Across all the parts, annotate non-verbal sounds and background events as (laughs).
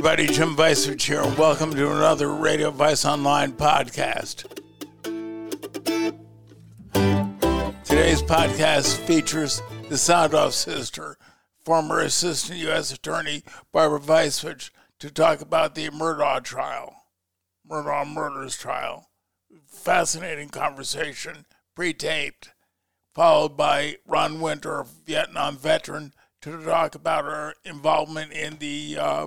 everybody. Jim Vicevich here, and welcome to another Radio Vice Online podcast. Today's podcast features the Sound off sister, former Assistant U.S. Attorney Barbara Vicevich, to talk about the Murdaugh trial, Murdaugh murders trial. Fascinating conversation, pre-taped, followed by Ron Winter, a Vietnam veteran, to talk about her involvement in the uh,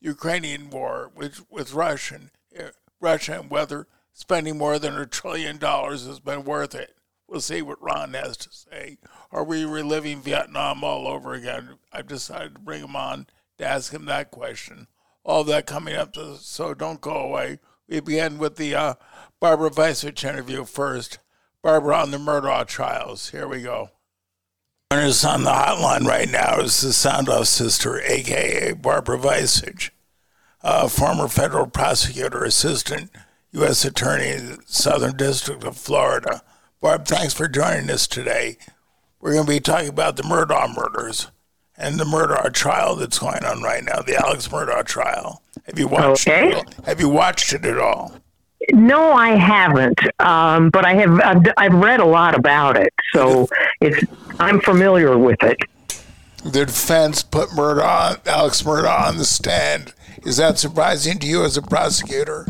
Ukrainian war with with Russia, uh, Russia, and whether spending more than a trillion dollars has been worth it. We'll see what Ron has to say. Are we reliving Vietnam all over again? I've decided to bring him on to ask him that question. All that coming up, so don't go away. We begin with the uh, Barbara Vicevich interview first. Barbara on the Murdaugh trials. Here we go. Joining us on the hotline right now is the Sound off sister, aka Barbara Vicevich, uh, former federal prosecutor, assistant U.S. attorney Southern District of Florida. Barb, thanks for joining us today. We're going to be talking about the Murdaugh murders and the Murdaugh trial that's going on right now, the Alex Murdaugh trial. Have you watched Okay. it? Have you watched it at all? No, I haven't, um, but I have. I've, I've read a lot about it, so it's. I'm familiar with it. The defense put Murdaugh, Alex Murdaugh on the stand. Is that surprising to you as a prosecutor?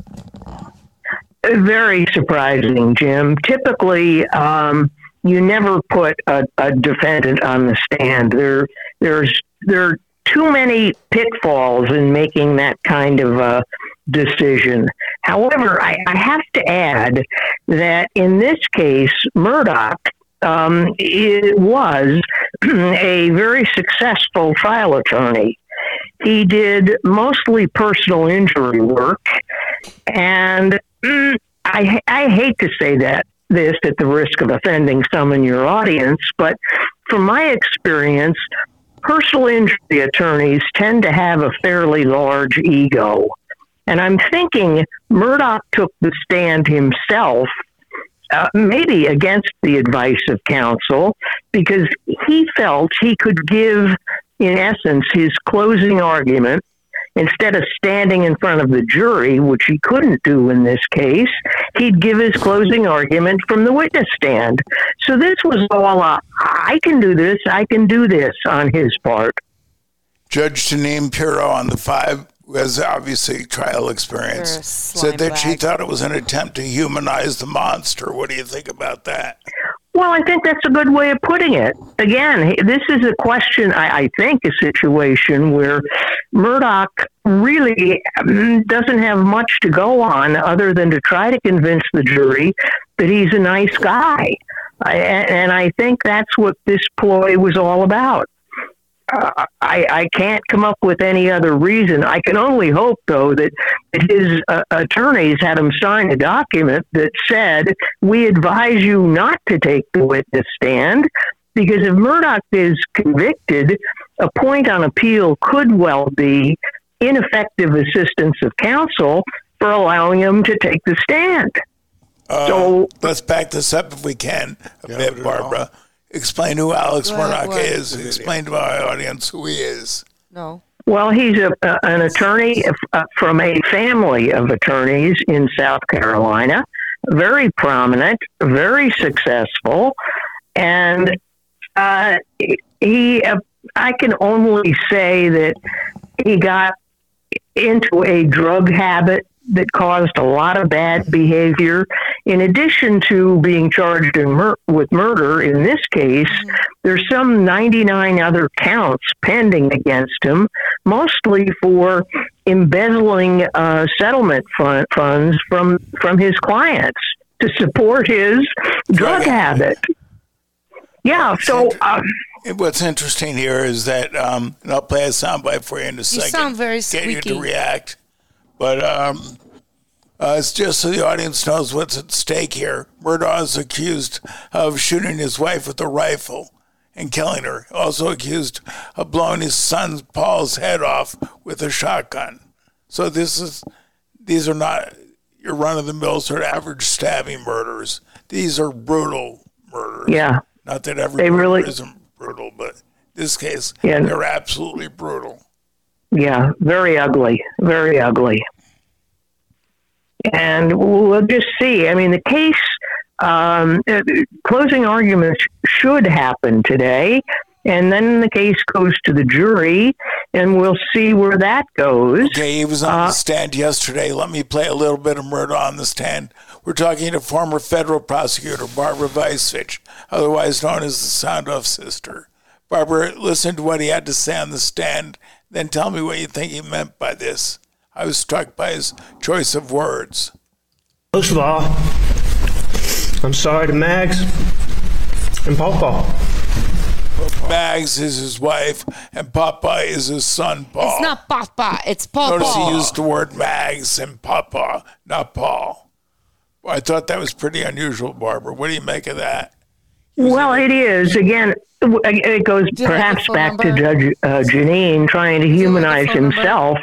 Very surprising, Jim. Typically, um, you never put a, a defendant on the stand. There, there's there are too many pitfalls in making that kind of a decision. However, I, I have to add that in this case, Murdaugh um, it was (clears throat) a very successful trial attorney. He did mostly personal injury work, and mm, I, I hate to say that this at the risk of offending some in your audience, but from my experience, personal injury attorneys tend to have a fairly large ego. And I'm thinking Murdaugh took the stand himself, uh, maybe against the advice of counsel, because he felt he could give, in essence, his closing argument instead of standing in front of the jury, which he couldn't do in this case, he'd give his closing argument from the witness stand. So this was all a, I can do this, I can do this on his part. Judge Jeanine Pirro on the five, who has obviously trial experience, said that she thought it was an attempt to humanize the monster. What do you think about that? Well, I think that's a good way of putting it. Again, this is a question, I, I think, a situation where Murdaugh really mm, doesn't have much to go on other than to try to convince the jury that he's a nice guy. I, and I think that's what this ploy was all about. Uh, I, I can't come up with any other reason. I can only hope, though, that, that his uh, attorneys had him sign a document that said, We advise you not to take the witness stand, because if Murdaugh is convicted, a point on appeal could well be ineffective assistance of counsel for allowing him to take the stand. Uh, So- let's back this up if we can a Yeah, bit, put it Barbara. Explain who Alex Go Murdaugh go is. Explain to my audience who he is. No. Well, he's a, a, an attorney uh, from a family of attorneys in South Carolina, very prominent, very successful, and uh, he. Uh, I can only say that he got into a drug habit that caused a lot of bad behavior. In addition to being charged in mur- with murder, in this case, there's some 99 other counts pending against him, mostly for embezzling uh, settlement fund- funds from from his clients to support his drug habit. Yeah, so um, What's interesting here is that, um, and I'll play a soundbite for you in a second. You sound very Get you to react. But um, uh, it's just so the audience knows what's at stake here. Murdaugh is accused of shooting his wife with a rifle and killing her. Also accused of blowing his son Paul's head off with a shotgun. So this is these are not your run of the mill sort of average stabbing murders. These are brutal murders. yeah, Not that every They really- isn't brutal, but this case, Yeah. they're absolutely brutal. Yeah, very ugly, very ugly. And we'll just see. I mean, the case um, uh, closing arguments should happen today, and then the case goes to the jury, and we'll see where that goes. Okay, he was on uh, the stand yesterday. Let me play a little bit of murder on the stand. We're talking to former federal prosecutor Barbara Vicevich, otherwise known as the Sound off sister. Barbara, listen to what he had to say on the stand, then tell me what you think he meant by this. I was struck by his choice of words. First of all, I'm sorry to Mags and Papa. Mags is his wife, and Papa is his son, Paul. It's not Papa, it's Papa. Notice he used the word Mags and Papa, not Paul. Well, I thought that was pretty unusual, Barbara. What do you make of that? Well, it is. Again, it goes perhaps back number? to Judge uh, Jeanine trying to humanize himself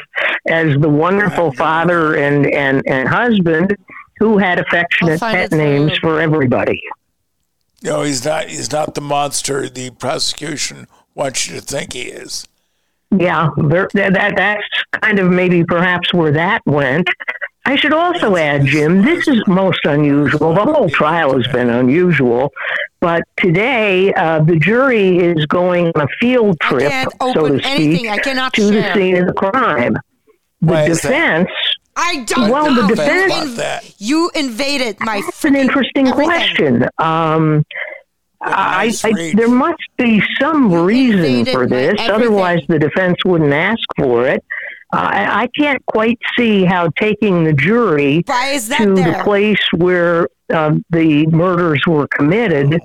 number? as the wonderful father and, and, and husband who had affectionate pet names for everybody. No, he's not. He's not the monster the prosecution wants you to think he is. Yeah, that that's kind of maybe perhaps where that went. I should also add, Jim, this is most unusual. The whole trial has been unusual, but today uh, the jury is going on a field trip, so to speak, to the scene of the crime. The defense I don't well, know. the defense. You invaded my. That's an interesting everything. question. Um, I, I, there must be some reason for this. Otherwise, the defense wouldn't ask for it. Uh, I, I, can't quite see how taking the jury to there? the place where uh, the murders were committed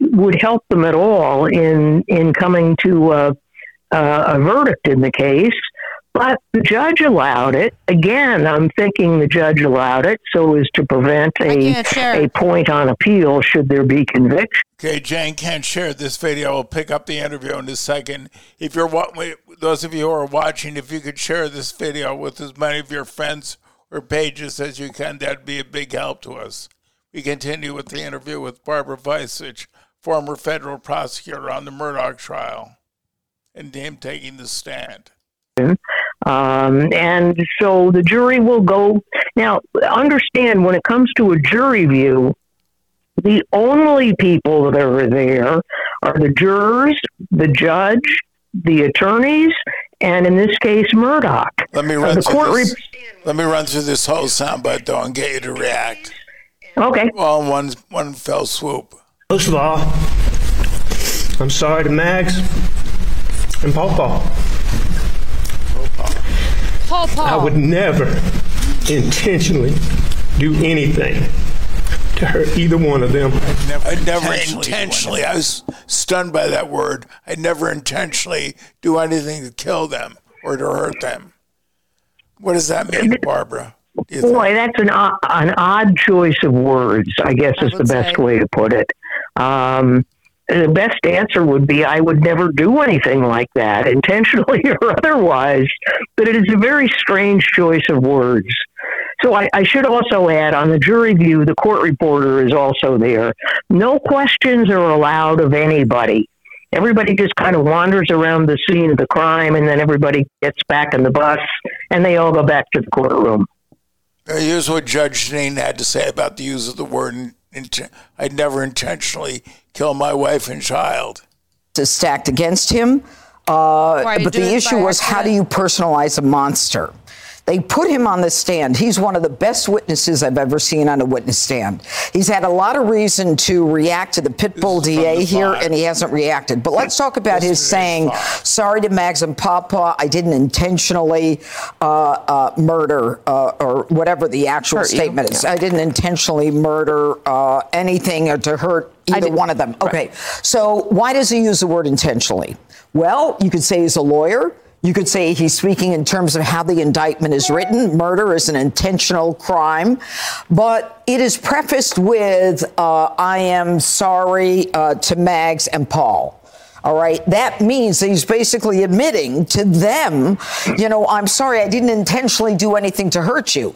would help them at all in in coming to a, a verdict in the case. But the judge allowed it. Again, I'm thinking the judge allowed it so as to prevent a, a point on appeal should there be conviction. Okay, Jane can't share this video. We'll pick up the interview in a second. If you're those of you who are watching, if you could share this video with as many of your friends or pages as you can, that'd be a big help to us. We continue with the interview with Barbara Vicevich, former federal prosecutor on the Murdaugh trial, and him taking the stand. Um, and so the jury will go. Now, understand when it comes to a jury view, the only people that are there are the jurors, the judge, the attorneys, and in this case, Murdaugh. Let me run, uh, through, this, re- let me run through this whole soundbite, though, and get you to react. Okay. All in one, one fell swoop. First of all, I'm sorry to Mags and Paul Paul. Paul Paul. I would never intentionally do anything to hurt either one of them. I never, I never intentionally, intentionally I was stunned by that word. I never intentionally do anything to kill them or to hurt them. What does that mean, Barbara? Boy, that's an, an odd choice of words, I guess I is the best say. way to put it. Um, the best answer would be I would never do anything like that, (laughs) intentionally or otherwise. But it is a very strange choice of words. So I, I, should also add on the jury view, the court reporter is also there. No questions are allowed of anybody. Everybody just kind of wanders around the scene of the crime, and then everybody gets back in the bus, and they all go back to the courtroom. Here's what Judge Jeanine had to say about the use of the word. I'd never intentionally kill my wife and child. Is stacked against him. Uh, but the issue was how do you personalize a monster? They put him on the stand. He's one of the best witnesses I've ever seen on a witness stand. He's had a lot of reason to react to the Pitbull DA here, and he hasn't reacted. But let's talk about his saying, sorry to Mags and Papa, I didn't intentionally uh, uh, murder, uh, or whatever the actual hurt statement you. is. Yeah. I didn't intentionally murder uh, anything or to hurt either one of them. Okay, right. so why does he use the word intentionally? Well, you could say he's a lawyer. You could say he's speaking in terms of how the indictment is written. Murder is an intentional crime, but it is prefaced with, uh, I am sorry uh, to Mags and Paul. All right. That means that he's basically admitting to them, you know, I'm sorry, I didn't intentionally do anything to hurt you.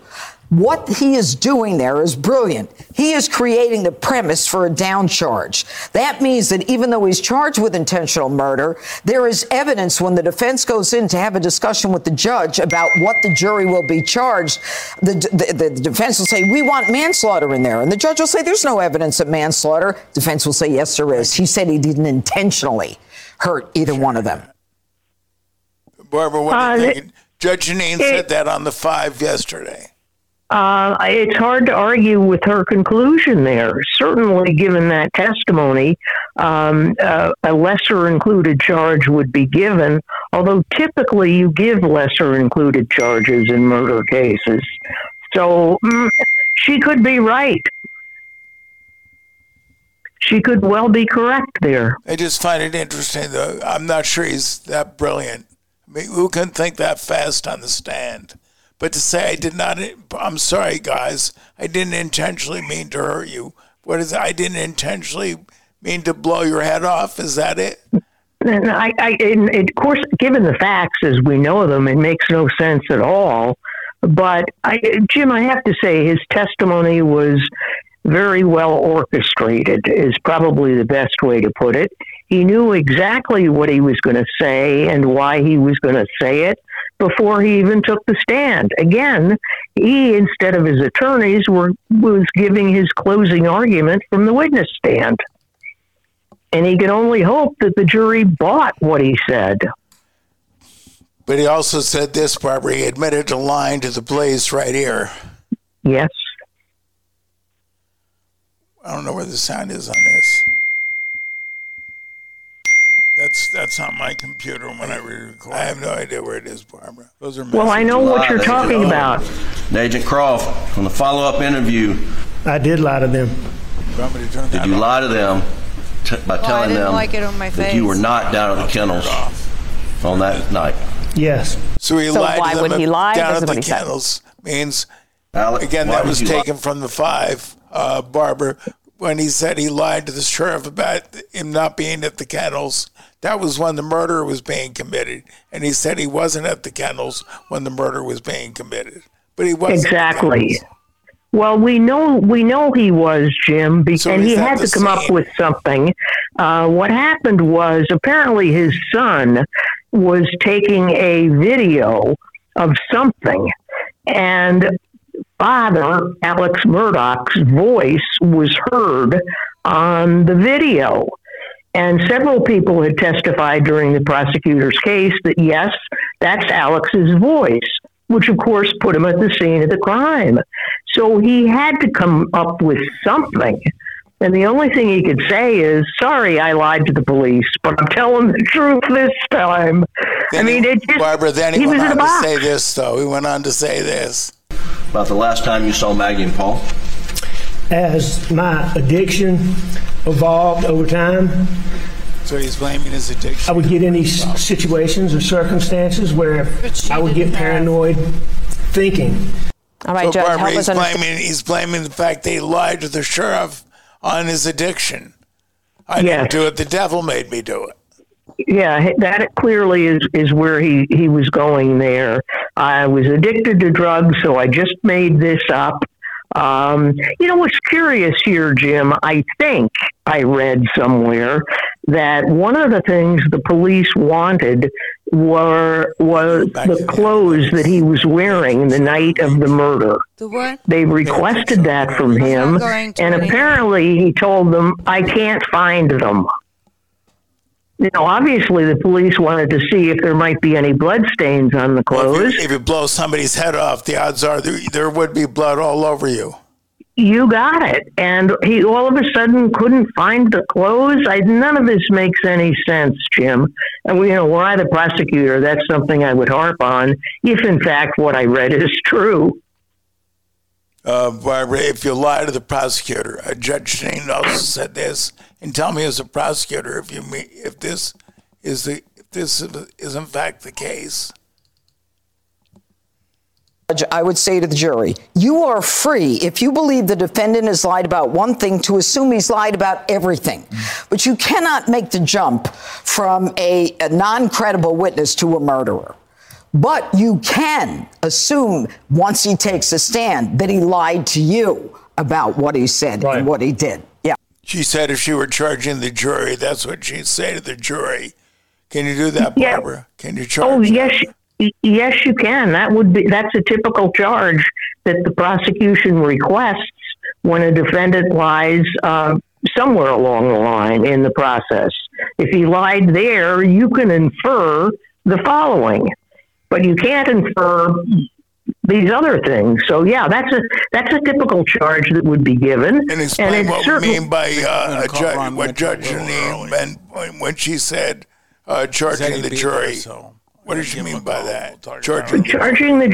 What he is doing there is brilliant. He is creating the premise for a down charge. That means that even though he's charged with intentional murder, there is evidence when the defense goes in to have a discussion with the judge about what the jury will be charged. The, the, the defense will say, We want manslaughter in there. And the judge will say, There's no evidence of manslaughter. Defense will say, Yes, there is. He said he didn't intentionally hurt either one of them. Barbara, what are you uh, thinking? Judge Jeanine said that on the five yesterday. Uh, it's hard to argue with her conclusion there. Certainly, given that testimony, um, uh, a lesser included charge would be given, although typically you give lesser included charges in murder cases. So mm, she could be right. She could well be correct there. I just find it interesting, though. I'm not sure he's that brilliant. I mean, who can think that fast on the stand? But to say I did not, I'm sorry, guys, I didn't intentionally mean to hurt you. What is? I didn't intentionally mean to blow your head off. Is that it? I, of course, given the facts as we know them, it makes no sense at all. But I, Jim, I have to say, his testimony was very well orchestrated. Is probably the best way to put it. He knew exactly what he was going to say and why he was going to say it before he even took the stand. Again, he, instead of his attorneys, were, was giving his closing argument from the witness stand. And he could only hope that the jury bought what he said. But he also said this, Barbara. He admitted to lying to the police right here. Yes. I don't know where the sound is on this. That's that's on my computer when I record. I have no idea where it is, Barbara. Those are well, I know what you're talking about. Agent Croft, on the follow-up interview, I did lie to them. Did you lie to them t- by well, telling them like that you were not down at the kennels on that night? Yes. So he so lied why to them would he lie? down at the kennels means Alec, again that was taken lie? from the five. Uh, Barbara, when he said he lied to the sheriff about him not being at the kennels that was when the murder was being committed, and he said he wasn't at the kennels when the murder was being committed, but he was exactly. Well, we know we know he was Jim, be- so and he had to come same? up with something. Uh, what happened was apparently his son was taking a video of something, and father Alex Murdaugh's voice was heard on the video. And several people had testified during the prosecutor's case that yes, that's Alex's voice, which of course put him at the scene of the crime. So he had to come up with something. And the only thing he could say is, sorry, I lied to the police, but I'm telling the truth this time. Then I mean, it just, Barbara, then he, he went on to say this, though. He went on to say this. About the last time you saw Maggie and Paul? As my addiction evolved over time. So he's blaming his addiction. I would get in these situations or circumstances where I would get paranoid thinking. All right, so Judge, Barbara, he's blaming, he's blaming the fact that he lied to the sheriff on his addiction. I yes. didn't do it. The devil made me do it. Yeah, that clearly is, is where he, he was going there. I was addicted to drugs, so I just made this up. Um, you know what's curious here, Jim? I think I read somewhere that one of the things the police wanted were was the clothes that he was wearing the night of the murder. The what? They requested that from him, and apparently he told them, "I can't find them." You know, obviously the police wanted to see if there might be any blood stains on the clothes. Well, if, you, if, you, blow somebody's head off, the odds are there, there would be blood all over you. You got it. And he all of a sudden couldn't find the clothes. I, none of this makes any sense, Jim. And you know, were I the prosecutor, that's something I would harp on if, in fact, what I read is true. Uh, Barbara, if you lie to the prosecutor, uh, Judge Shane also said this and tell me as a prosecutor if you if this is the if this is in fact the case. Judge, I would say to the jury, you are free if you believe the defendant has lied about one thing to assume he's lied about everything. But you cannot make the jump from a, a non credible witness to a murderer. But you can assume once he takes a stand that he lied to you about what he said right. and what he did. Yeah. She said if she were charging the jury, that's what she'd say to the jury. Can you do that, Barbara? Yeah. Can you charge? Oh, yes. Yes, you can. That would be that's a typical charge that the prosecution requests when a defendant lies uh, somewhere along the line in the process. If he lied there, you can infer the following, but you can't infer these other things. So yeah, that's a that's a typical charge that would be given. And explain and what we mean by uh, ju- what Judge Jeanine meant when she said uh, charging the jury. so. What did she mean by that? Charging, charging the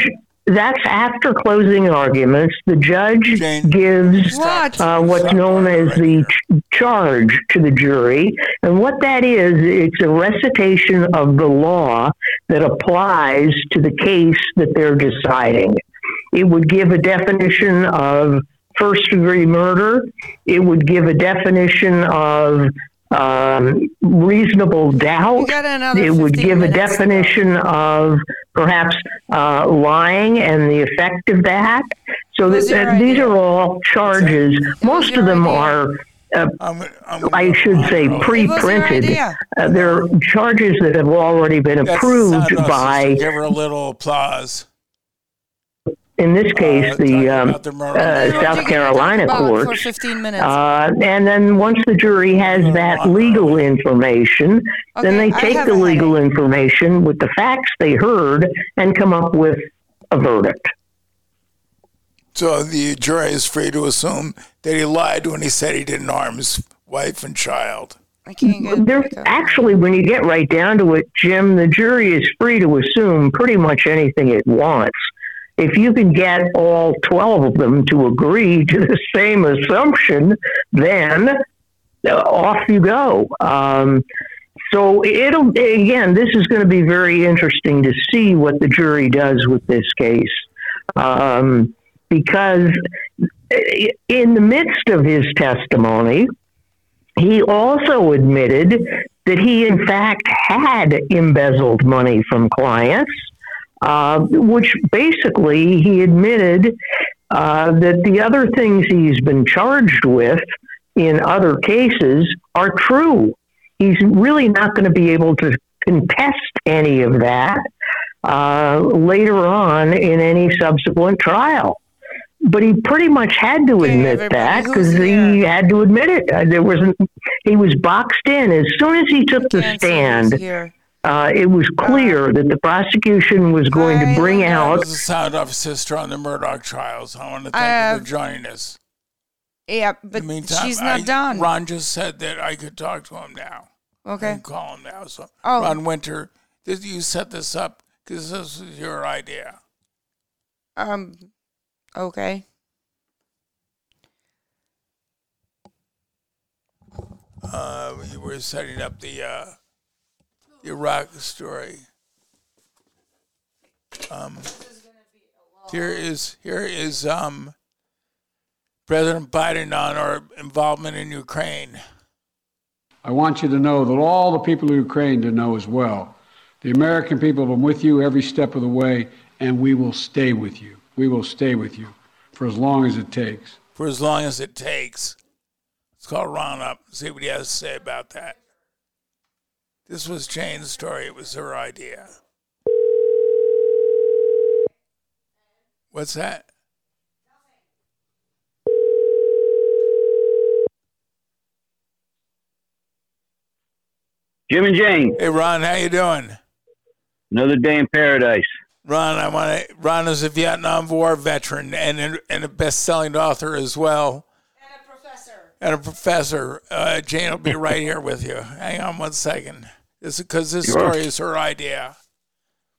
that's after closing arguments. The judge Jane, gives what? Uh, what's known as the ch- charge to the jury. And what that is, it's a recitation of the law that applies to the case that they're deciding. It would give a definition of first degree murder. It would give a definition of um, reasonable doubt. It would give a definition of perhaps uh, lying and the effect of that. So that, these are all charges. Most of them idea? are. Uh, I'm, I'm, I should say pre-printed. Uh, they're charges that have already been approved by. Give her a little applause in this case, uh, the um, uh, South Carolina court. For 15 minutes. Uh, and then once the jury has that legal information, okay, then they take the legal information with the facts they heard and come up with a verdict. So the jury is free to assume that he lied when he said he didn't harm his wife and child. I can't actually, when you get right down to it, Jim, the jury is free to assume pretty much anything it wants if you can get all 12 of them to agree (laughs) to the same assumption, then off you go. Um, so it'll again, this is going to be very interesting to see what the jury does with this case, um, because in the midst of his testimony, he also admitted that he in fact had embezzled money from clients uh, which basically he admitted uh, that the other things he's been charged with in other cases are true. He's really not going to be able to contest any of that uh, later on in any subsequent trial. But he pretty much had to admit that because he had to admit it. Uh, there wasn't. He was boxed in as soon as he took the stand uh, it was clear that the prosecution was going to bring out. Was a sound off sister on the Murdaugh trials. I want to thank you for joining us. Yeah, but meantime, she's not I, done. Ron just said that I could talk to him now. Okay. call him now. So, oh. Ron Winter, did you set this up because this was your idea? Um, okay. Uh, you were setting up the uh, Iraq story. Um, here is here is um, President Biden on our involvement in Ukraine. I want you to know that all the people of Ukraine to know as well. The American people have been with you every step of the way, and we will stay with you. We will stay with you for as long as it takes. For as long as it takes. Let's call Ron up and see what he has to say about that. This was Jane's story. It was her idea. What's that? Jim and Jane. Hey Ron, how you doing? Another day in paradise. Ron, I want to. Ron is a Vietnam War veteran and and a best-selling author as well. And a professor. And a professor. Uh, Jane will be right here with you. Hang on one second. This because this sure. story is her idea.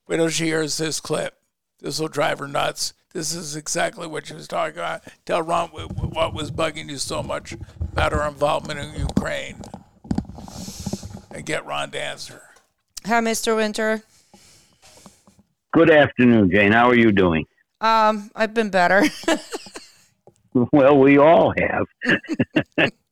Wait till she hears this clip. This will drive her nuts. This is exactly what she was talking about. Tell Ron what was bugging you so much about her involvement in Ukraine, and get Ron to answer. Hi, Mr. Winter. Good afternoon, Jane. How are you doing? Um, I've been better. (laughs) well, we all have. (laughs)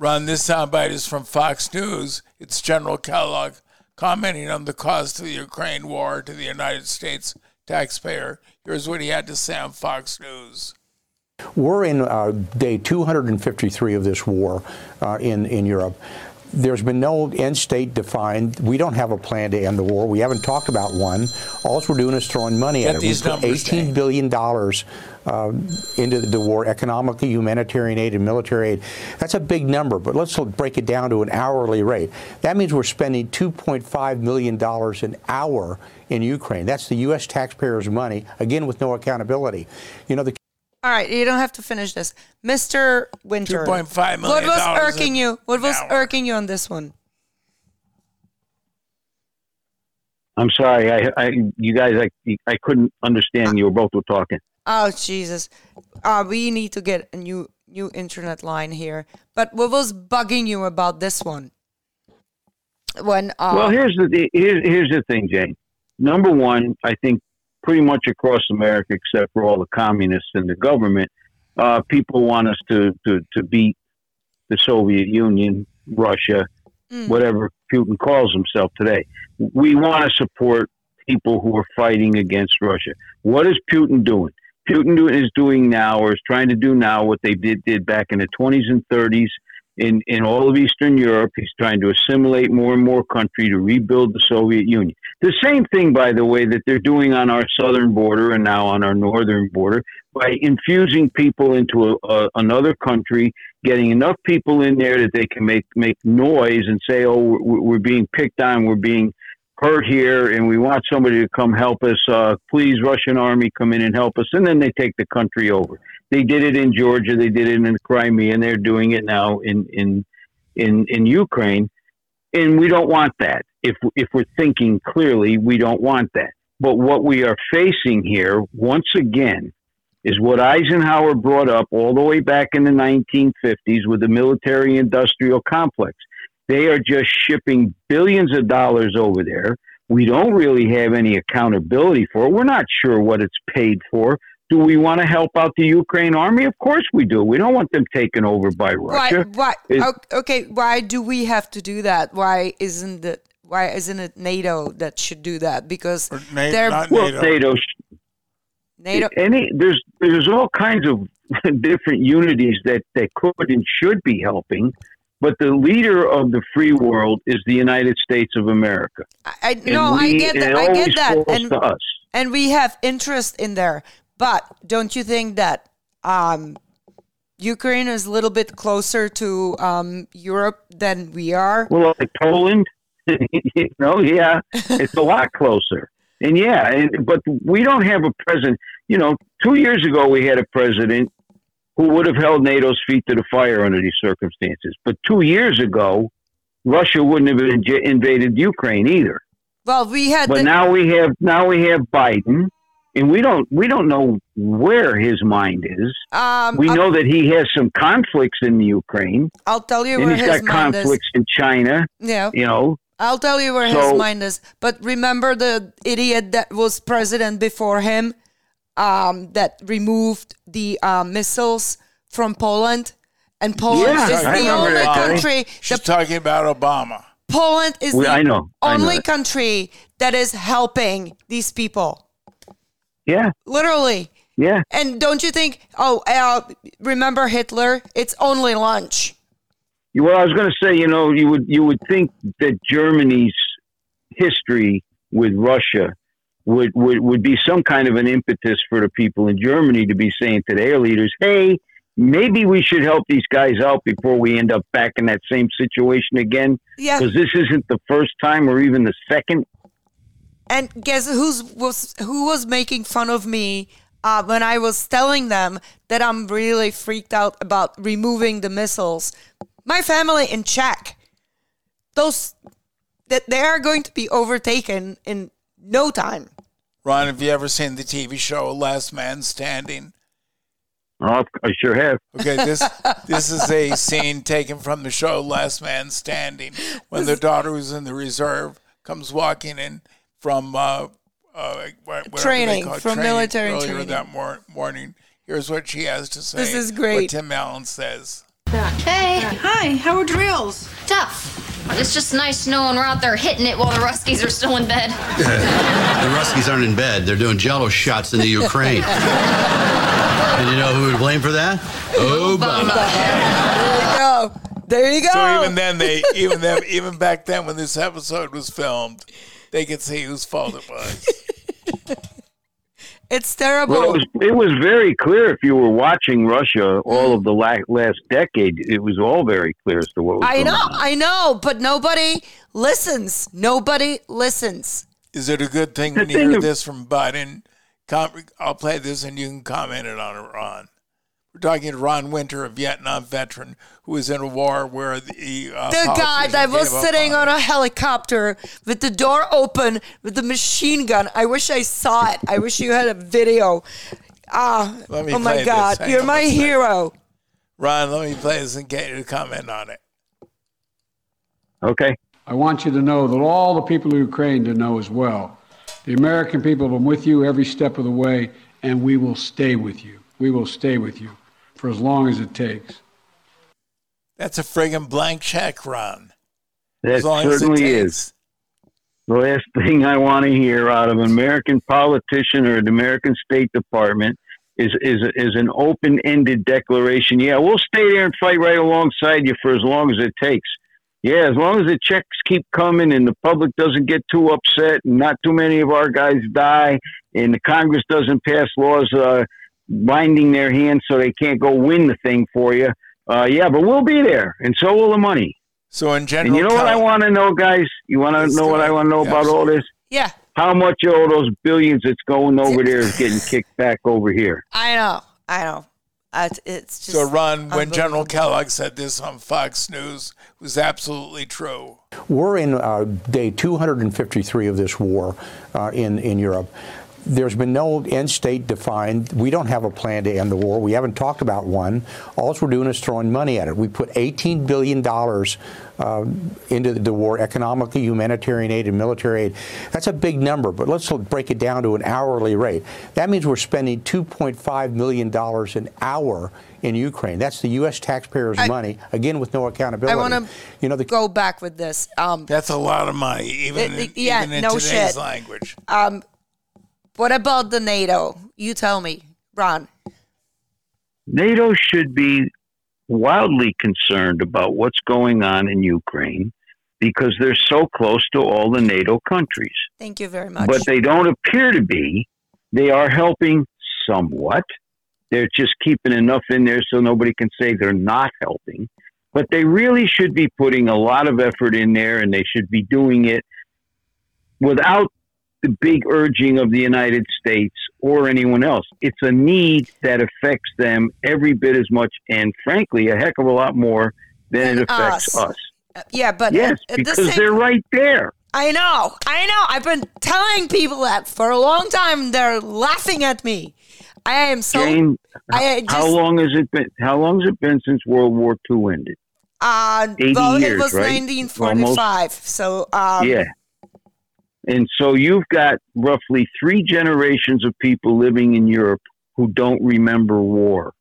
Ron, this soundbite is from Fox News. It's General Kellogg commenting on the cost of the Ukraine war to the United States taxpayer. Here's what he had to say on Fox News. We're in uh, day 253 of this war uh, in, in Europe. There's been no end state defined. We don't have a plan to end the war. We haven't talked about one. All we're doing is throwing money Get at it. We put $18 billion uh, into the war economically, humanitarian aid, and military aid. That's a big number, but let's break it down to an hourly rate. That means we're spending $2.5 million an hour in Ukraine. That's the U.S. taxpayers' money, again, with no accountability. You know, the all right, you don't have to finish this, Mister Winter. Two point five million. What was irking you? What was hour. irking you on this one? I'm sorry, I, I, you guys, I, I couldn't understand. You were both were talking. Oh Jesus, uh, we need to get a new new internet line here. But what was bugging you about this one? When uh, well, here's the here's here's the thing, Jane. Number one, I think pretty much across America, except for all the communists in the government, uh, people want us to, to, to beat the Soviet Union, Russia, mm. whatever Putin calls himself today. We want to support people who are fighting against Russia. What is Putin doing? Putin is doing now, or is trying to do now, what they did did back in the 20s and 30s in, in all of Eastern Europe. He's trying to assimilate more and more country to rebuild the Soviet Union. The same thing, by the way, that they're doing on our southern border and now on our northern border by infusing people into a, a, another country, getting enough people in there that they can make, make noise and say, oh, we're, we're being picked on, we're being hurt here, and we want somebody to come help us. Uh, please, Russian army, come in and help us. And then they take the country over. They did it in Georgia. They did it in Crimea, and they're doing it now in in in in Ukraine. And we don't want that. If if we're thinking clearly, we don't want that. But what we are facing here, once again, is what Eisenhower brought up all the way back in the 1950s with the military industrial complex. They are just shipping billions of dollars over there. We don't really have any accountability for it. We're not sure what it's paid for. Do we want to help out the Ukraine army? Of course we do. We don't want them taken over by Russia. Why? why okay, why do we have to do that? Why isn't it? Why isn't it NATO that should do that? Because NATO, they're not well, NATO. NATO. NATO. Any there's there's all kinds of (laughs) different unities that that could and should be helping. But the leader of the free world is the United States of America. I, no, we, I get that. I get that. And, and we have interest in there. But don't you think that um, Ukraine is a little bit closer to um, Europe than we are? Well, like Poland, (laughs) you know, yeah, it's a lot closer. And yeah, and, but we don't have a president. You know, two years ago we had a president who would have held NATO's feet to the fire under these circumstances. But two years ago, Russia wouldn't have invaded Ukraine either. Well, we had. But the- now we have now we have Biden and we don't we don't know where his mind is. Um, we know I'll, that he has some conflicts in the Ukraine. I'll tell you and where he's his got mind conflicts is. in China. Yeah, you know. I'll tell you where so, his mind is. But remember the idiot that was president before him, um, that removed the uh, missiles from Poland, and Poland yeah, is the only country. She's the, talking about Obama. Poland is the I know, only I know country that is helping these people. Yeah. Literally. Yeah. And don't you think, oh, uh, remember Hitler? It's only lunch. Well, I was going to say, you know, you would you would think that Germany's history with Russia would, would, would be some kind of an impetus for the people in Germany to be saying to their leaders, hey, maybe we should help these guys out before we end up back in that same situation again. Yeah. Because this isn't the first time or even the second. And guess who's was who was making fun of me uh, when I was telling them that I'm really freaked out about removing the missiles? My family in Czech. Those that they are going to be overtaken in no time. Ron, have you ever seen the TV show Last Man Standing? Oh, I sure have. Okay, this (laughs) this is a scene taken from the show Last Man Standing when the daughter who's in the reserve comes walking in from uh, uh, training from training military earlier training. that mor- morning. Here's what she has to say. This is great. What Tim Allen says. Hey. Hi. How are drills? Tough. It's just nice knowing we're out there hitting it while the Ruskies are still in bed. (laughs) the Ruskies aren't in bed. They're doing jello shots in the Ukraine. and you know who would blame for that? Obama. There you go. There you go. So even then, they even then, even back then when this episode was filmed, they could see whose fault it was. It's terrible. Well, it, was, it was very clear if you were watching Russia all of the la- last decade. It was all very clear as to what was I know, on. I know, but nobody listens. Nobody listens. Is it a good thing when you hear this from Biden? I'll play this and you can comment it on it, Ron. We're talking to Ron Winter, a Vietnam veteran who was in a war where the uh, the guy that was sitting on, on a helicopter with the door open with the machine gun. I wish I saw it. I wish you had a video. Ah, oh my God, you're my hero. Ron, let me play this and get you to comment on it. Okay. I want you to know that all the people of Ukraine to know as well. The American people have been with you every step of the way, and we will stay with you. We will stay with you for as long as it takes. That's a friggin' blank check, Ron. That certainly is. The last (laughs) thing I want to hear out of an American politician or an American State Department is is is an open-ended declaration. Yeah, we'll stay there and fight right alongside you for as long as it takes. Yeah, as long as the checks keep coming and the public doesn't get too upset and not too many of our guys die and the Congress doesn't pass laws uh, binding their hands so they can't go win the thing for you. Uh, yeah, but we'll be there, and so will the money. So in general, and you know what I want to know, guys? You want to know what I want to know about all this? Yeah. How much of all those billions that's going over there is getting (laughs) kicked back over here? I know. I know. Uh, it's just so, Ron, when General Kellogg said this on Fox News, was absolutely true. We're in uh, day 253 of this war uh, in in Europe. There's been no end state defined. We don't have a plan to end the war. We haven't talked about one. All we're doing is throwing money at it. We put $18 billion uh, into the war, economically, humanitarian aid, and military aid. That's a big number, but let's break it down to an hourly rate. That means we're spending $2.5 million an hour in Ukraine. That's the U.S. taxpayers' I, money, again with no accountability. I want to you know, the, go back with this. Um, That's a lot of money, even, it, in, yeah, even in no today's shit. language. Um, what about the NATO? You tell me, Ron. NATO should be wildly concerned about what's going on in Ukraine because they're so close to all the NATO countries. Thank you very much. But they don't appear to be. They are helping somewhat. They're just keeping enough in there so nobody can say they're not helping. But they really should be putting a lot of effort in there and they should be doing it without the big urging of the United States or anyone else. It's a need that affects them every bit as much and, frankly, a heck of a lot more than it affects us. us. Uh, yeah, but yes, because the same, they're right there. I know, I know. I've been telling people that for a long time. They're laughing at me. I am so. Jane, I just, how long has it been? How long has it been since World War II ended? Uh, 80 well, years, it was right? 1945. Almost. So, um, yeah. And so you've got roughly three generations of people living in Europe who don't remember war,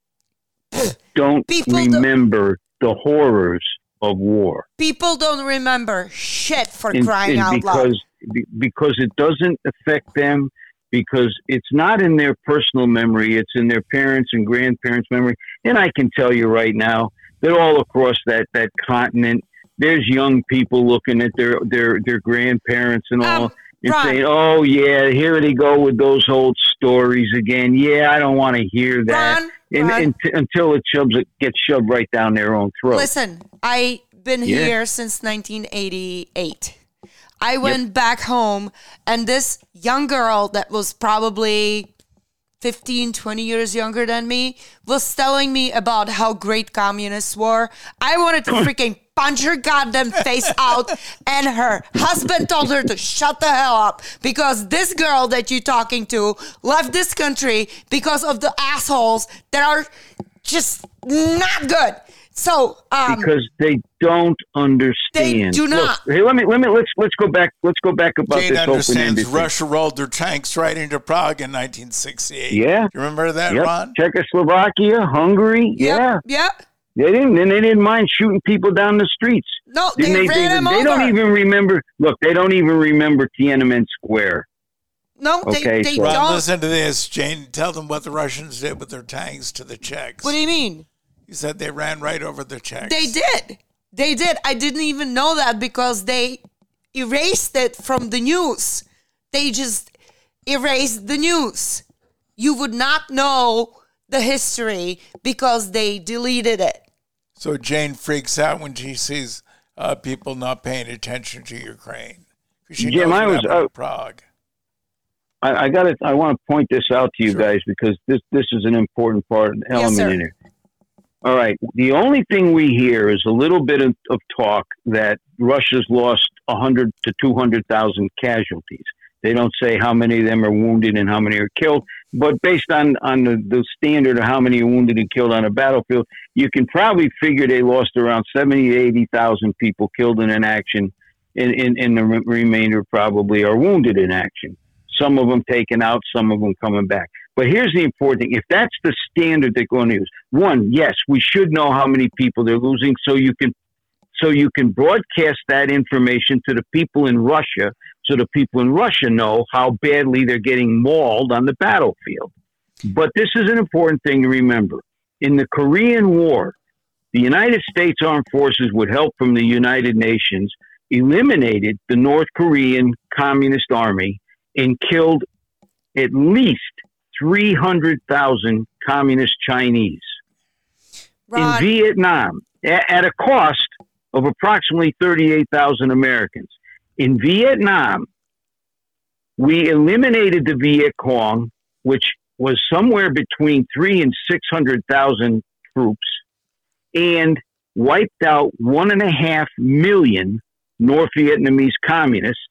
(gasps) don't people remember don't, the horrors of war. People don't remember shit for and, crying and out because, loud. Because it doesn't affect them, because it's not in their personal memory, it's in their parents' and grandparents' memory. And I can tell you right now that all across that, that continent, there's young people looking at their their their grandparents and all um, and Ron, saying, "Oh yeah, here they go with those old stories again." Yeah, I don't want to hear that. Ron, and, Ron, and t- until it shoves it gets shoved right down their own throat. Listen, I've been yeah. here since 1988. I went yep. back home, and this young girl that was probably 15, 20 years younger than me was telling me about how great communists were. I wanted to (laughs) freaking punch her goddamn face out. And her husband told her to shut the hell up because this girl that you're talking to left this country because of the assholes that are just not good. So um, because they don't understand. They do not. Look, hey, let me let me let's let's go back. Let's go back about Jane this understands. Russia rolled their tanks right into Prague in 1968. Yeah, you remember that, yep. Ron? Czechoslovakia, Hungary. Yep. Yeah, yeah. They didn't, and they didn't mind shooting people down the streets. No, they, they, they, them they over. don't even remember. Look, they don't even remember Tiananmen Square. No, they, Okay, they so- Ron, don't. listen to this, Jane. Tell them what the Russians did with their tanks to the Czechs. What do you mean? You said they ran right over the Czechs. They did. They did. I didn't even know that because they erased it from the news. They just erased the news. You would not know the history because they deleted it. So Jane freaks out when she sees uh, people not paying attention to Ukraine. She Jim, I was, happened in uh, Prague. I, I got to. I want to point this out to you guys because this this is an important part an element sir. in it. All right. The only thing we hear is a little bit of, of talk that Russia's lost 100 to 200,000 casualties. They don't say how many of them are wounded and how many are killed, but based on, on the, the standard of how many wounded and killed on a battlefield, you can probably figure they lost around 70 to 80,000 people killed in an action, and, the re- remainder probably are wounded in action. Some of them taken out, some of them coming back. But here's the important thing: if that's the standard they're going to use, one, yes, we should know how many people they're losing, so you can, so you can broadcast that information to the people in Russia, so the people in Russia know how badly they're getting mauled on the battlefield. But this is an important thing to remember: in the Korean War, the United States Armed Forces, with help from the United Nations, eliminated the North Korean Communist Army and killed at least 300,000 communist Chinese. Ron, In Vietnam, at a cost of approximately 38,000 Americans. In Vietnam, we eliminated the Viet Cong, which was somewhere between three and 600,000 troops, and wiped out one and a half million North Vietnamese communists,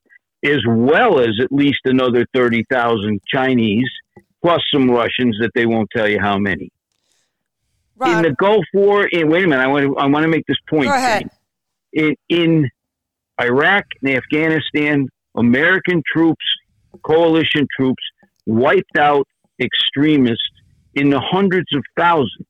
as well as at least another 30,000 Chinese, plus some Russians that they won't tell you how many. In the Gulf War, in, wait a minute, I want to, I want to make this point. Go ahead. In, in Iraq and Afghanistan, American troops, coalition troops, wiped out extremists in the hundreds of thousands.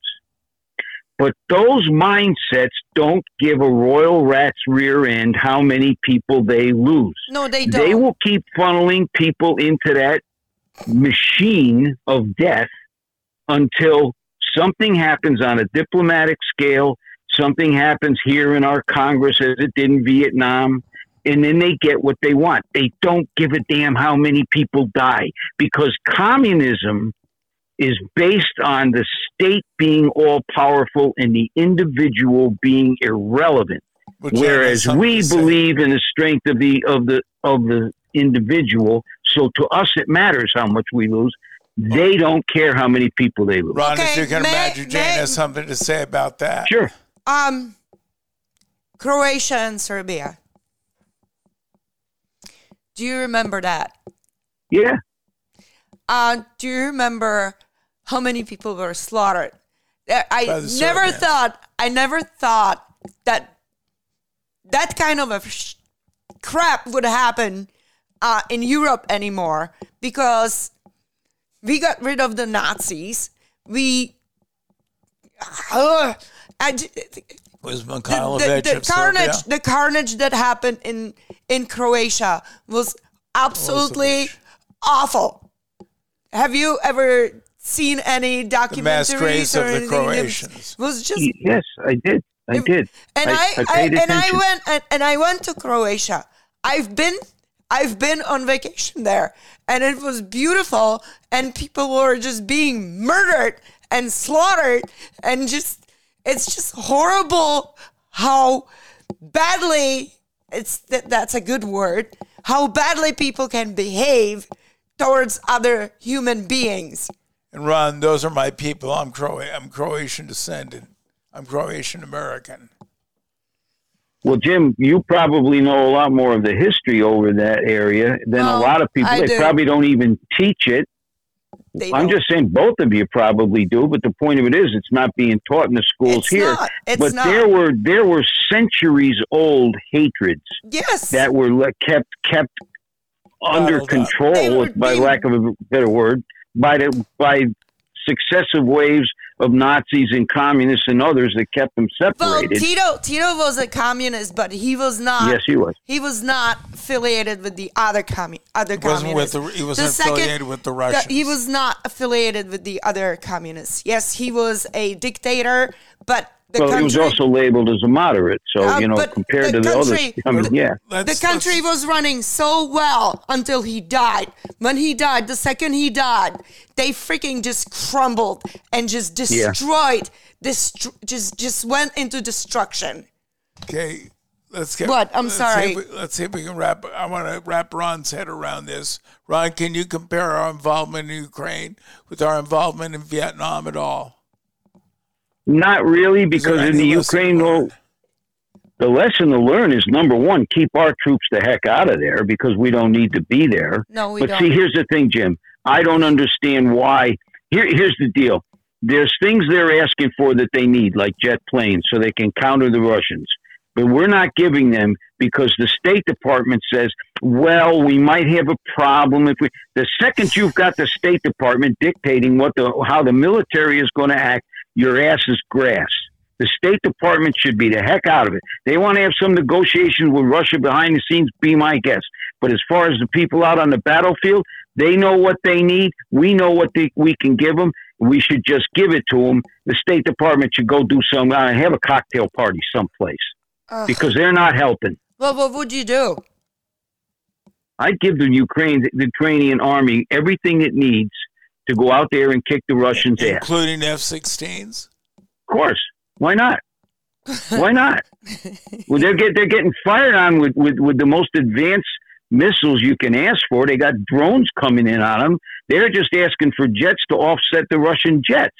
But those mindsets don't give a royal rat's rear end how many people they lose. no, they don't. They will keep funneling people into that machine of death until something happens on a diplomatic scale, something happens here in our Congress as it did in Vietnam, and then they get what they want. They don't give a damn how many people die because communism is based on the state being all powerful and the individual being irrelevant. Well, Jen has Whereas we believe in the strength of the of the of the individual, so to us it matters how much we lose. They don't care how many people they lose. Ron, as Okay, you can may- imagine, Jane may- has something to say about that. Sure. Um, Croatia and Serbia. Do you remember that? Yeah. Uh, do you remember how many people were slaughtered? I never Serbians. thought. I never thought that that kind of a sh- crap would happen uh, in Europe anymore because we got rid of the Nazis. We. Uh, I j- Was the, Mikhailovich the, the of carnage Serbia? the carnage that happened in in Croatia was absolutely oh, Milosevic. awful. Have you ever seen any documentaries The mass graves or of the anything? It Croatians. was just Yes, I did. I did. and I, I, paid and I went and, and I went to Croatia. I've been I've been on vacation there and it was beautiful and people were just being murdered and slaughtered and just it's just horrible how badly it's that that's a good word how badly people can behave towards other human beings. And Ron, those are my people. I'm Croat. I'm Croatian descendant. I'm Croatian American. Well, Jim, you probably know a lot more of the history over that area than Oh, a lot of people. I they do. probably don't even teach it. They I'm don't- just saying both of you probably do, but the point of it is it's not being taught in the schools It's here. not. It's but not. there were there were centuries old hatreds yes that were le- kept kept under Bottled up. Control, were by being- lack of a better word, by the by successive waves of Nazis and communists and others that kept them separated. Well, Tito Tito was a communist, but he was not. Yes, he was. He was not affiliated with the other commu- other He wasn't with communists. the, he wasn't The second- with the the- Russians. he was not affiliated with the other communists. Yes, he was a dictator, but the well, country he was also labeled as a moderate. So Uh, you know, compared the to the country- others, I mean, yeah. the country was running so well until he died. When he died, the second he died, they freaking just crumbled and just Yeah. destroyed. Destr- just just went into destruction. Okay, let's get. What? I'm let's sorry. See we, let's see if we can wrap. I want to wrap Ron's head around this. Ron, can you compare our involvement in Ukraine with our involvement in Vietnam at all? Not really, because in the Ukraine, well, the lesson to learn is number one, keep our troops the heck out of there because we don't need to be there. No, we but don't. see, here's the thing, Jim. I don't understand why. Here, here's the deal. There's things they're asking for that they need, like jet planes, so they can counter the Russians. But we're not giving them because the State Department says, well, we might have a problem if we. The second you've got the State Department dictating what the how the military is going to act, your ass is grass. The State Department should be the heck out of it. They want to have some negotiations with Russia behind the scenes, be my guest. But as far as the people out on the battlefield, they know what they need. We know what they, we can give them. We should just give it to them. The State Department should go do some, uh, have a cocktail party someplace Ugh. because they're not helping. Well, what would you do? I'd give the Ukraine, the Ukrainian army everything it needs to go out there and kick the Russians' ass. including F-16s. Of course. Why not? Why not? (laughs) well, they're get, they're getting fired on with, with, with the most advanced missiles you can ask for. They got drones coming in on them. They're just asking for jets to offset the Russian jets.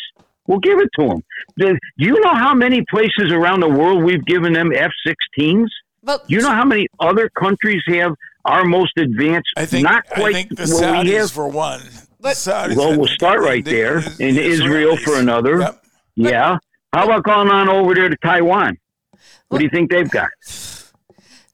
We'll give it to them. Do you know how many places around the world we've given them F-16s? Well, you know how many other countries have our most advanced? I think. not I quite think the what we have. for one. The Saudis Well, we'll start right the- there. the- In the Israel for another. Yep. Yeah. How about going on over there to Taiwan? What do you think they've got?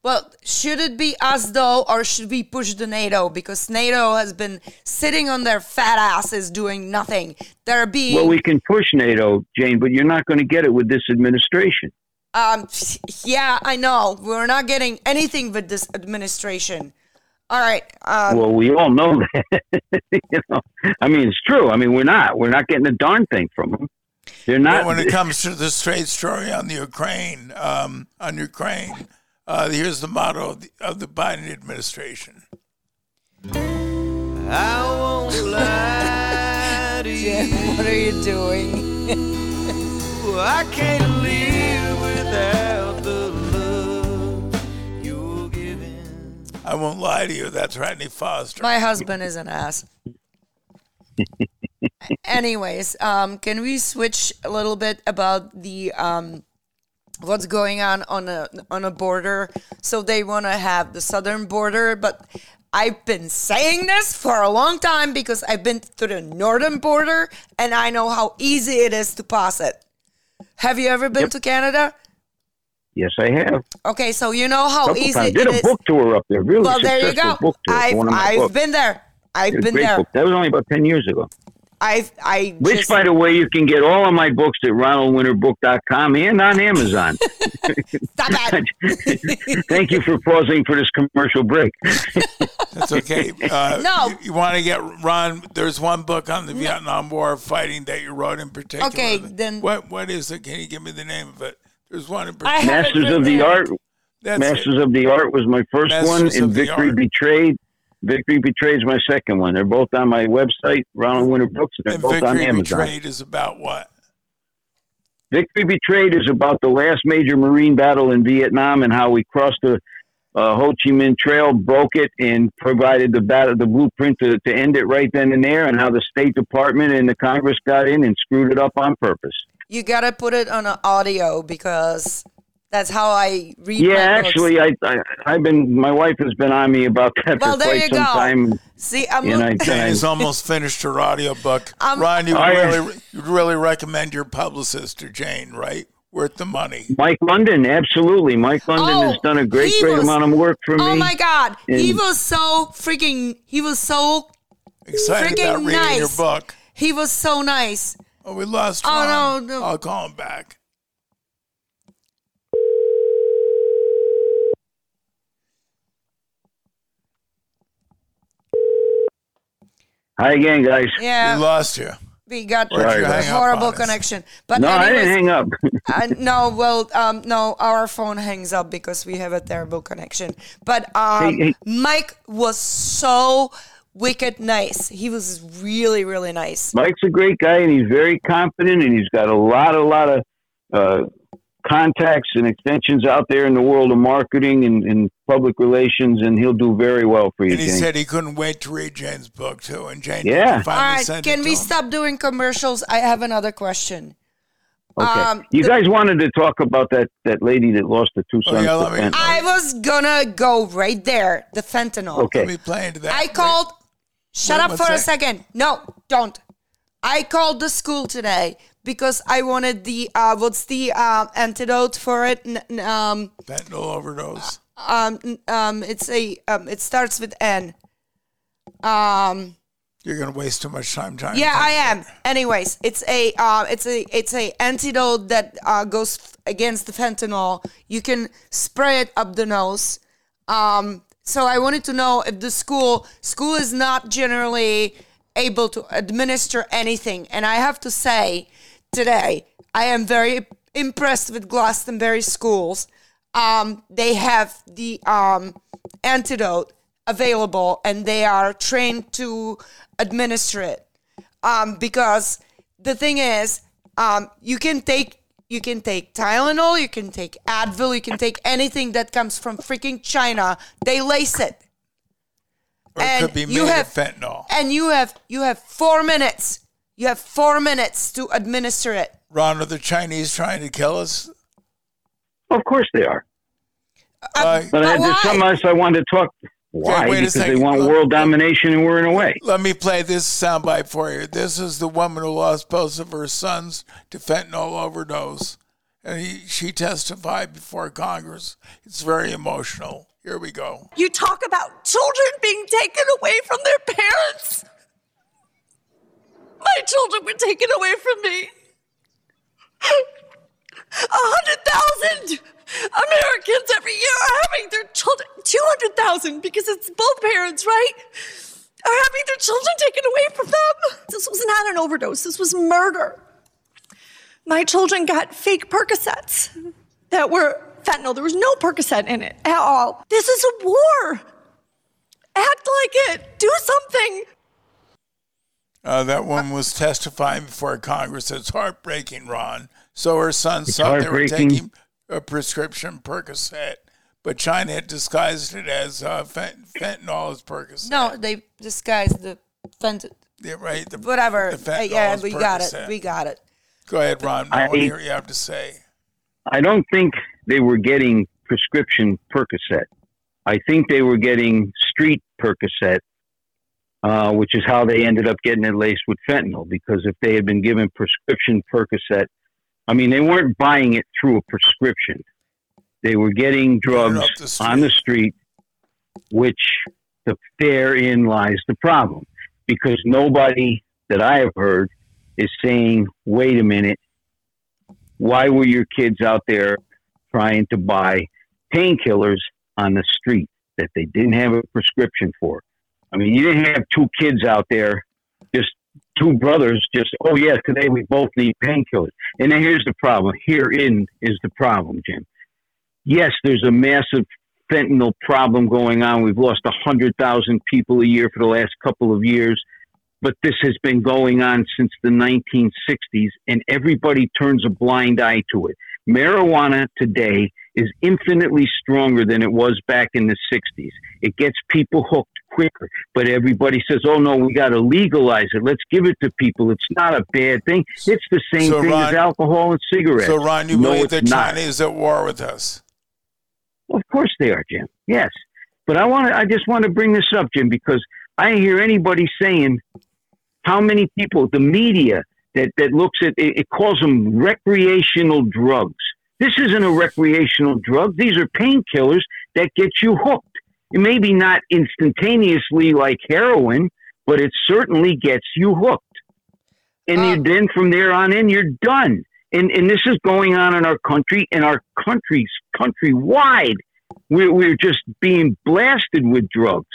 Well, should it be us though, or should we push the NATO? Because NATO has been sitting on their fat asses doing nothing. They're being Well, we can push NATO, Jane, but you're not going to get it with this administration. Um, yeah, I know. We're not getting anything with this administration. All right. Um, well, we all know (laughs) that. you know, I mean, it's true. I mean, we're not. We're not getting a darn thing from them. They're not. But when it (laughs) comes to the straight story on the Ukraine, um, on Ukraine, uh, here's the motto of the, of the Biden administration. I won't (laughs) lie to Jim, what are you doing? you. I can't live without the I won't lie to you. That's Rodney Foster. My husband is an ass. (laughs) Anyways, um, can we switch a little bit about the um, what's going on on a on a border? So they want to have the southern border, but I've been saying this for a long time because I've been to the northern border and I know how easy it is to pass it. Have you ever been to Canada? Yes, I have. Okay, so you know how Couple easy times. it Did a is. book tour up there. Really well, there you successful go. book tour for I've, one I've books. been there. I've been there. book. That was only about ten years ago. I've I Which, just, by the way, you can get all of my books at ronaldwinterbook.com and on Amazon. (laughs) Stop it. (laughs) Thank you for pausing for this commercial break. (laughs) That's okay. Uh, No. You, want to get Ron? There's one book on the Vietnam War fighting that you wrote in particular. Okay, then- What what is it? Can you give me the name of it? There's one in particular. Masters of the. Art. That's Masters of the Art was my first Masters one, and Victory Art. Betrayed. Victory Betrayed is my second one. They're both on my website, Ronald Winter Books, and they're And both on Amazon. Victory Amazon. Betrayed is about what? Victory Betrayed is about the last major Marine battle in Vietnam and how we crossed the uh, Ho Chi Minh Trail, broke it, and provided the battle, the blueprint to, to end it right then and there, and how the State Department and the Congress got in and screwed it up on purpose. You gotta put it on an audio because that's how I read. Yeah, my actually, I, I I've been my wife has been on me about that Well, for there quite you some go. time. See, I'm and I, look- and I- He's almost finished her audiobook. Um, Ron, you Oh, yeah. really you really recommend your publicist to Jane, right? Worth the money. Mike London, absolutely. Mike London Oh, has done a great, great was- amount of work for me. Oh my God, he was so freaking. He was so Excited freaking about reading your nice. book. He was so nice. Oh, we lost. Oh Ron. no, no. I'll call him back. Hi again, guys. Yeah. We lost you. We got Sorry a horrible connection. But no, I didn't hang up. (laughs) uh, no, well, um, no, our phone hangs up because we have a terrible connection. But um, Hey, hey. Mike was so wicked nice. He was really, really nice. Mike's a great guy, and he's very confident, and he's got a lot, a lot of uh, contacts and extensions out there in the world of marketing and, and public relations, and he'll do very well for you. And he Jane. said he couldn't wait to read Jane's book too. And Jane Yeah. All right, can we him. stop doing commercials? I have another question. Okay. Um, you the- guys wanted to talk about that, that lady that lost her two sons. yeah, to fentanyl. I was gonna go right there. The fentanyl. Okay. Let me play into that. I called. Shut Wait, up for a second. No, don't. I called the school today because I wanted the uh, what's the uh, antidote for it? N- um, Fentanyl overdose. um, n- um, it's a um, it starts with N. Um, You're gonna waste too much time trying. yeah, I am. Anyways, it's a uh, it's a it's a antidote that uh, goes f- against the fentanyl. You can spray it up the nose. Um, so I wanted to know if the school school is not generally able to administer anything, and I have to say today I am very impressed with Glastonbury schools. Um, they have the um, antidote available, and they are trained to administer it um, because the thing is, um, you can take you can take Tylenol, you can take Advil, you can take anything that comes from freaking China. They lace it, Or it and could be made you have of fentanyl. and you have you have four minutes. You have four minutes to administer it. Ron, are the Chinese trying to kill us? Of course they are. Uh, But I, But there's something else I wanted to talk. Why? wait a because they want Look, world domination, and we're in a way. Let me play this soundbite for you. This is the woman who lost both of her sons to fentanyl overdose, and he, she testified before Congress. It's very emotional. Here we go. You talk about children being taken away from their parents. My children were taken away from me. A hundred thousand Americans every year are having their children, 200,000 because it's both parents, right? Are having their children taken away from them. This was not an overdose, this was murder. My children got fake Percocets that were fentanyl. There was no Percocet in it at all. This is a war. Act like it. Do something. Uh, that one was testifying before Congress. It's heartbreaking, Ron. So her sons It's thought they were taking a prescription Percocet, but China had disguised it as uh, fent- fentanyl as Percocet. No, they disguised the fentanyl. Yeah, right. The, Whatever. the Uh, fentanyl yeah, is we got it. We got it. Go ahead, Ron. I, I- want to hear you have to say. I don't think they were getting prescription Percocet. I think they were getting street Percocet, uh, which is how they ended up getting it laced with fentanyl. Because if they had been given prescription Percocet, I mean, they weren't buying it through a prescription. They were getting drugs the on the street, which the therein lies the problem. Because nobody that I have heard is saying, wait a minute, why were your kids out there trying to buy painkillers on the street that they didn't have a prescription for? I mean, you didn't have two kids out there, just two brothers, just, oh, yeah, today we both need painkillers. And then here's the problem. Herein is the problem, Jim. Yes, there's a massive fentanyl problem going on. We've lost 100,000 people a year for the last couple of years but this has been going on since the 1960s, and everybody turns a blind eye to it. Marijuana today is infinitely stronger than it was back in the 60s. It gets people hooked quicker, but everybody says, oh no, we got to legalize it. Let's give it to people. It's not a bad thing. It's the same So, thing Ron- as alcohol and cigarettes. So, Ron, you no, believe it's that not. At war with us? Of course they are, Jim. Yes, but I want to. I just want to bring this up, Jim, because I hear anybody saying how many people the media that that looks at it, it calls them recreational drugs. This isn't a recreational drug. These are painkillers that get you hooked. It maybe not instantaneously like heroin, but it certainly gets you hooked. and you, then from there on in, you're done. And and this is going on in our country, and our country's countrywide. We're we're just being blasted with drugs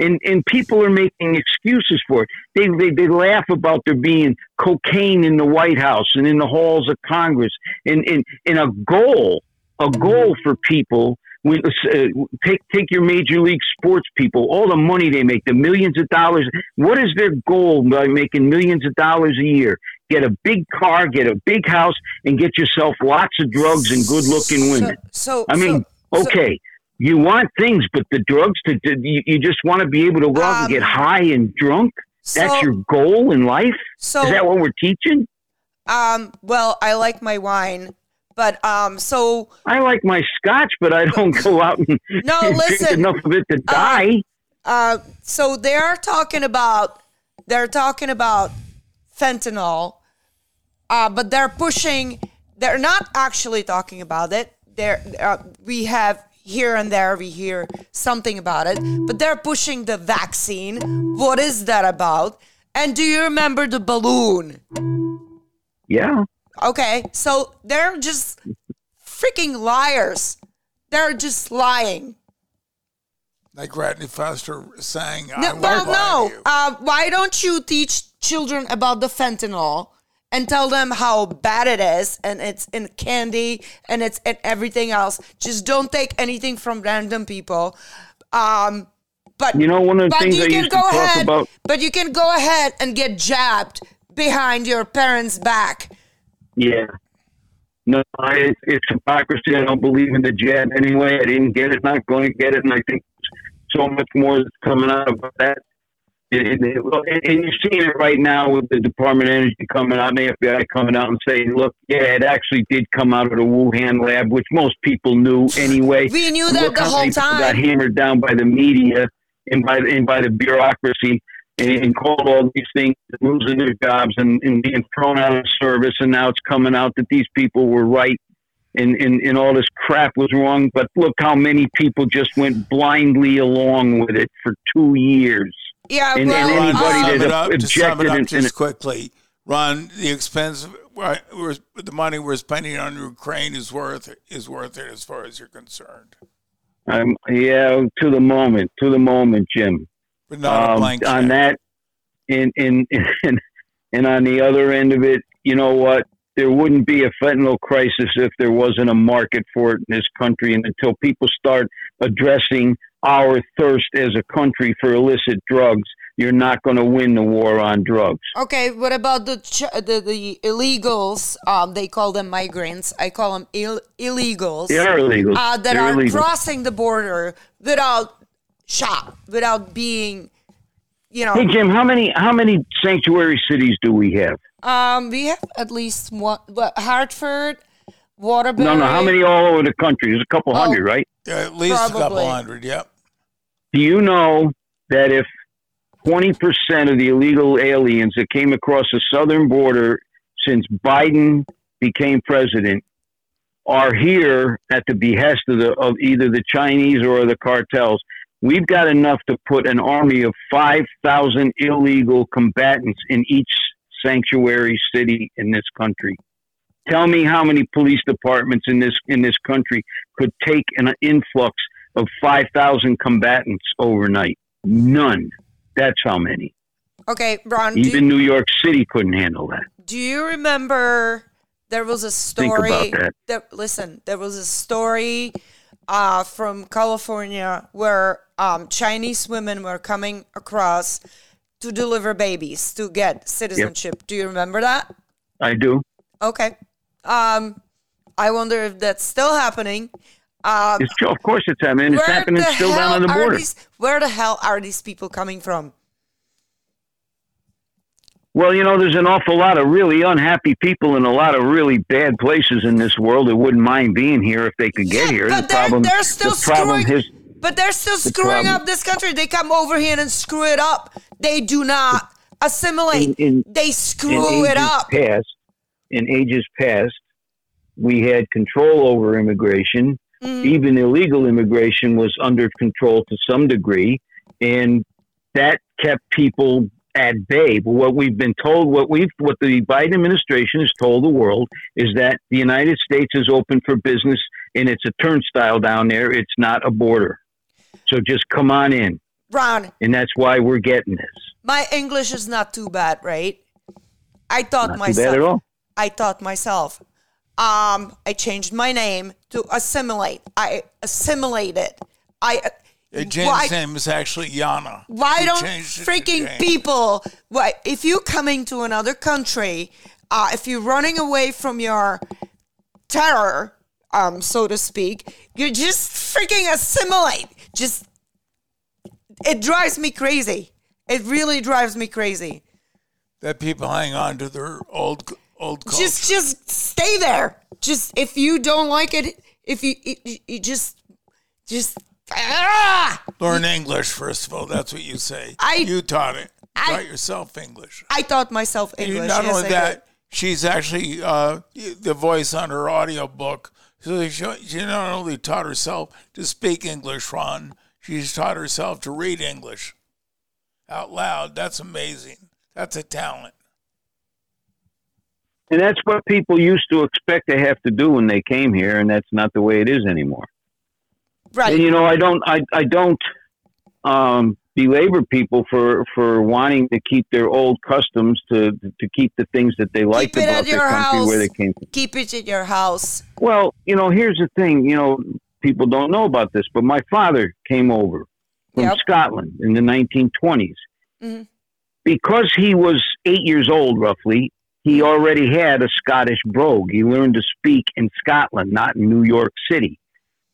and and people are making excuses for it. They, they they laugh about there being cocaine in the White House and in the halls of Congress, and in in a goal a goal for people. We, uh, take take your major league sports people, all the money they make, the millions of dollars. What is their goal by making millions of dollars a year? Get a big car, get a big house, and get yourself lots of drugs and good looking women. So, so I mean, so, okay, you want things, but the drugs to, to you, you, just want to be able to go out um, and get high and drunk. So, That's your goal in life. So is that what we're teaching? Um. Well, I like my wine, but um. So I like my scotch, but I don't go out and (laughs) no. (laughs) listen, drink enough of it to uh, die. Uh. So they're talking about they're talking about fentanyl, uh, but they're pushing. They're not actually talking about it. They're uh, we have here and there we hear something about it, but they're pushing the vaccine. What is that about? And do you remember the balloon? Yeah. Okay, so they're just freaking liars. They're just lying. Like Rodney Foster saying, no, well, no. Uh, why don't you teach children about the fentanyl and tell them how bad it is and it's in candy and it's in everything else. Just don't take anything from random people. Um, but you know one of the things used to talk ahead, about. But you can go ahead and get jabbed behind your parents' back. Yeah. No, I, it's hypocrisy. I don't believe in the jab anyway. I didn't get it, not going to get it, and I think so much more is coming out of that and, and you're seeing it right now with the Department of Energy coming out and the FBI coming out and saying, look, yeah, it actually did come out of the Wuhan lab, which most people knew anyway. We knew that look the whole time. Got hammered down by the media and by, and by the bureaucracy and, and called all these things losing their jobs and, and being thrown out of service. And now it's coming out that these people were right and, and, and all this crap was wrong. But look how many people just went blindly along with it for two years. Yeah, and, well, and anybody uh, that up, objected to sum it up in, just quickly, Ron, the expense, the money we're spending on Ukraine is worth is worth it as far as you're concerned. Um, yeah, to the moment, to the moment, Jim. But not um, a blank on check. that, and and and and on the other end of it, you know what? There wouldn't be a fentanyl crisis if there wasn't a market for it in this country, and until people start addressing our thirst as a country for illicit drugs, you're not going to win the war on drugs. Okay, what about the ch- the, the illegals? Um, they call them migrants. I call them Ill- illegals. They are illegals. Uh, that They're are crossing the border without shop, without being, you know. Hey Jim, how many how many sanctuary cities do we have? Um, we have at least one. What, Hartford, Waterbury. No, no. How many all over the country? There's a couple Oh. hundred, right? Yeah, at least a couple Probably. hundred. Yep. Do you know that if 20% of the illegal aliens that came across the southern border since Biden became president are here at the behest of, the, of either the Chinese or the cartels? We've got enough to put an army of 5,000 illegal combatants in each sanctuary city in this country. Tell me how many police departments in this in this country could take an influx of 5,000 combatants overnight. None. That's how many. Okay, Ron. Even New York City couldn't handle that. do you remember there was a Think story? about that. listen, there was a story uh, from California where um, Chinese women were coming across to deliver babies to get citizenship. Do you remember that? I do. Okay. Um, I wonder if that's still happening. Um, It's, of course it's happening. It's happening still down on the border. these- where the hell are these people coming from? Well, you know, there's an awful lot of really unhappy people in a lot of really bad places in this world that wouldn't mind being here if they could get here. but the they're- problem, they're still the problem screwing- is, But they're still screwing problem- up this country. They come over here and screw it up. They do not assimilate. In- in- they in screw it up. Past, in ages past, we had control over immigration. Mm. Even illegal immigration was under control to some degree, and that kept people at bay. But what we've been told, what we what the Biden administration has told the world is that the United States is open for business and it's a turnstile down there. It's not a border. So just come on in. Ron. And that's why we're getting this. My English is not too bad, right? I thought Not too myself. Bad at all. I thought myself. Um, I changed my name to assimilate. I assimilated. I. Jane's why, name is actually Yana. why don't changed it to freaking people? Why, if you're coming to another country, uh, if you're running away from your terror, um, so to speak, you just freaking assimilate. Just it drives me crazy. It really drives me crazy. That people hang on to their old old culture. Just just stay there. Just if you don't like it, if you, you, you just just ah! Learn English first of all. That's what you say. I- you taught it. I- taught yourself English. I taught myself English. not yes, only I that, did. she's actually uh, the voice on her audiobook. So she, she not only taught herself to speak English, Ron, she's taught herself to read English out loud. That's amazing. That's a talent. And that's what people used to expect to have to do when they came here, and that's not the way it is anymore. Right. And you know, I don't, I, I don't um, belabor people for for wanting to keep their old customs to to keep the things that they liked about at their your country house. where they came from. Keep it at your house. Well, you know, here's the thing. You know, people don't know about this, but my father came over from Yep. Scotland in the 1920s. Mhm. Because he was eight years old, roughly, he already had a Scottish brogue. He learned to speak in Scotland, not in New York City.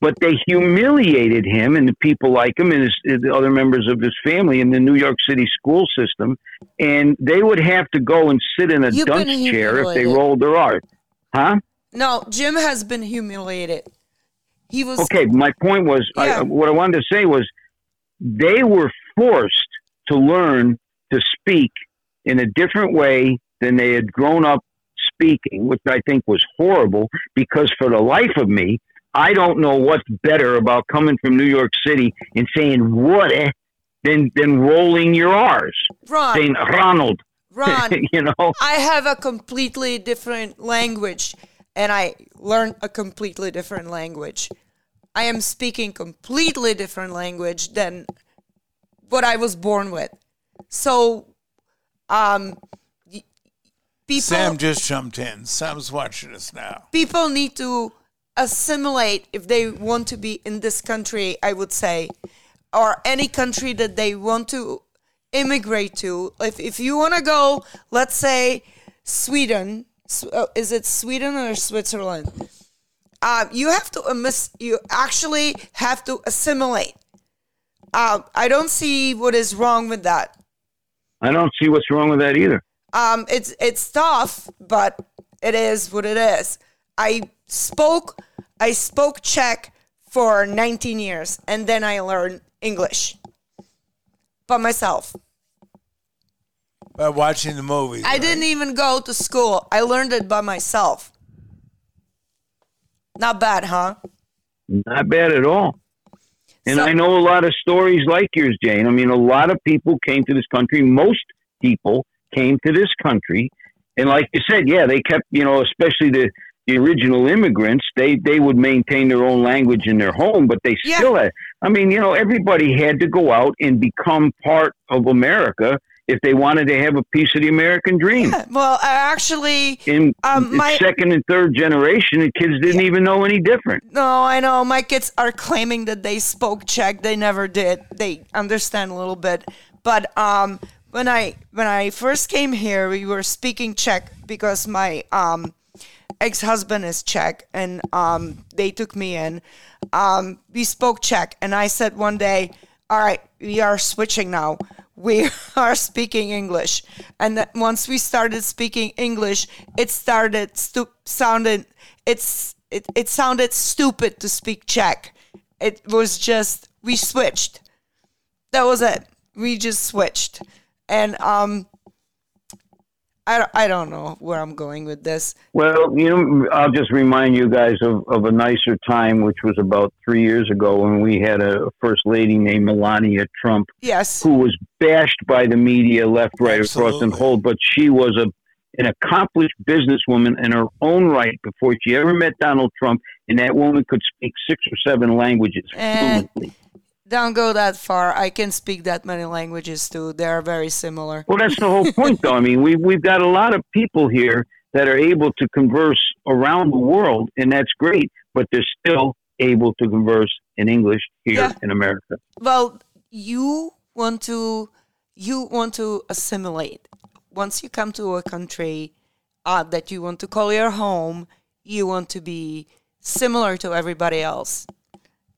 But they humiliated him and the people like him and his, his other members of his family in the New York City school system. And they would have to go and sit in a You've dunce chair if they rolled their R. Huh? No, Jim has been humiliated. He was Okay, my point was, Yeah. I, what I wanted to say was, they were forced to learn to speak in a different way than they had grown up speaking, which I think was horrible. Because for the life of me, I don't know what's better about coming from New York City and saying "what" eh," than than rolling your R's, Ron. saying Ronald. Ron. (laughs) you know, I have a completely different language and I learned a completely different language. I am speaking completely different language than what I was born with. So um people Sam just jumped in. Sam's watching us now. people need to assimilate if they want to be in this country, I would say, or any country that they want to immigrate to. If, if you want to go, let's say Sweden, uh, is it Sweden or Switzerland? Um, you have to amiss, you actually have to assimilate. Um, I don't see what is wrong with that. I don't see what's wrong with that either. Um, it's it's tough, but it is what it is. I spoke I spoke Czech for 19 years, and then I learned English by myself. By watching the movies. I didn't even go to school. I learned it by myself. Not bad, huh? Not bad at all. And So- I know a lot of stories like yours, Jane. I mean, a lot of people came to this country. Most people came to this country, and like you said, yeah, they kept, you know, especially the the original immigrants. They they would maintain their own language in their home, but they still had. I mean, you know, everybody had to go out and become part of America if they wanted to have a piece of the American dream. Well, actually In, Um, my- second and third generation, the kids didn't even know any different. No, I know. My kids are claiming that they spoke Czech. They never did. They understand a little bit. But um, when I when I first came here, we were speaking Czech because my um, ex-husband is Czech, and um, they took me in. Um, we spoke Czech, and I said one day, "All right, we are switching now. We (laughs) are speaking English." And once we started speaking English, it started stu- sounded it's it, it sounded stupid to speak Czech. It was just we switched. That was it. We just switched. And um I, I don't know where I'm going with this. Well, you know, I'll just remind you guys of, of a nicer time, which was about three years ago when we had a first lady named Melania Trump. Yes. Who was bashed by the media left, right, Absolutely. across and whole, but she was a an accomplished businesswoman in her own right before she ever met Donald Trump, and that woman could speak six or seven languages fluently. Don't go that far. I can speak that many languages too. They are very similar. Well, that's the whole point, though. I mean, we we've got a lot of people here that are able to converse around the world, and that's great. But they're still able to converse in English here yeah. in America. Well, you want to you want to assimilate. Once you come to a country uh, that you want to call your home, you want to be similar to everybody else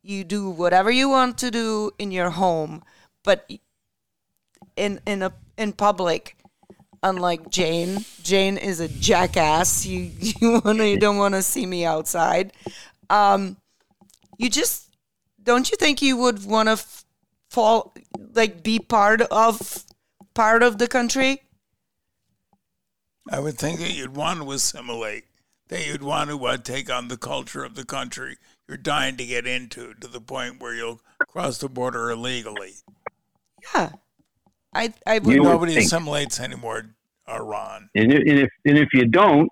you do whatever you want to do in your home, but in in a in public, unlike Jane, Jane is a jackass. You (laughs) you wanna you don't want to see me outside. Um, you just don't you think you would want to f- fall like be part of part of the country? I would think that you'd want to assimilate. That you'd want to uh, take on the culture of the country you're dying to get into to the point where you'll cross the border illegally. Yeah, I I would. Nobody would assimilates anymore, uh, Ron. And if, and if you don't,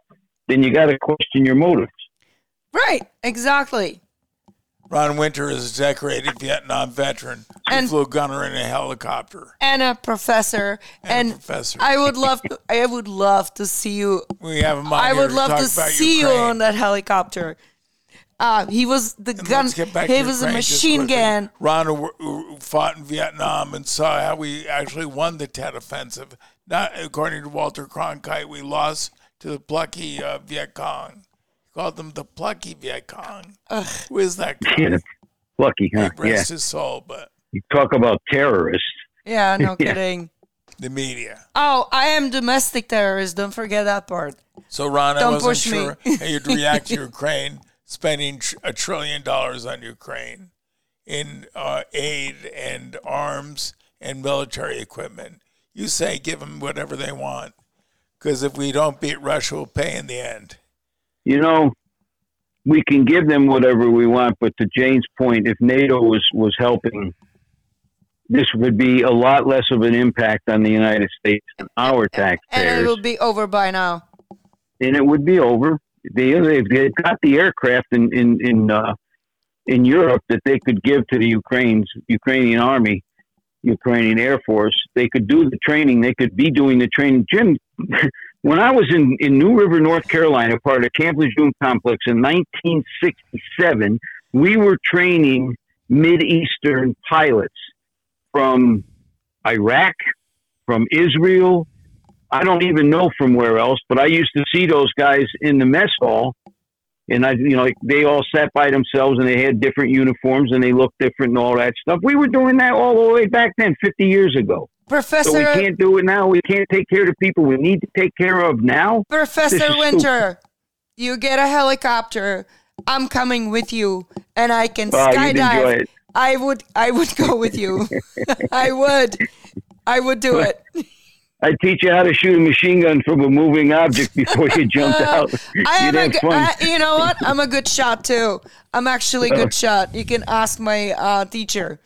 then you got to question your motives. Right. Exactly. Ron Winter is a decorated Vietnam veteran and he flew gunner in a helicopter and a professor. And, and a professor. I would love to. I would love to see you. We have him I would love to, to see you on that helicopter. Uh, he was the and gun. He was a machine gun. Ron fought in Vietnam and saw how we actually won the Tet Offensive. Not according to Walter Cronkite, we lost to the plucky uh, Viet Cong. He called them the plucky Viet Cong. Ugh. Who is that guy? Yeah, plucky, huh? He rest yeah. his soul, but you talk about terrorists. Yeah, no (laughs) kidding. The media. Oh, I am domestic terrorist. Don't forget that part. So, Ron, Don't I wasn't sure how you'd react to (laughs) Ukraine spending tr- a trillion dollars on Ukraine in uh, aid and arms and military equipment. You say give them whatever they want, because if we don't beat Russia, we'll pay in the end. You know, we can give them whatever we want, but to Jane's point, if NATO was was helping, this would be a lot less of an impact on the United States and our taxpayers. And it will be over by now. And it would be over they they've got the aircraft in in in uh, in Europe that they could give to the Ukraine's Ukrainian army, Ukrainian Air Force. They could do the training. They could be doing the training. Jim, (laughs) when I was in in New River, North Carolina, part of Camp Lejeune complex in 1967, we were training Mid Eastern pilots from Iraq, from Israel, I don't even know from where else, but I used to see those guys in the mess hall, and I, you know, like they all sat by themselves and they had different uniforms and they looked different and all that stuff. We were doing that all the way back then, 50 years ago. Professor, so we can't do it now. We can't take care of the people we need to take care of now. Professor Winter, stupid. you get a helicopter. I'm coming with you, and I can oh, skydive. I would, I would go with you. (laughs) I would, I would do (laughs) it. I teach you how to shoot a machine gun from a moving object before you (laughs) jump out. I am a, I, you know what? I'm a good shot too. I'm actually a good (laughs) shot. You can ask my uh, teacher.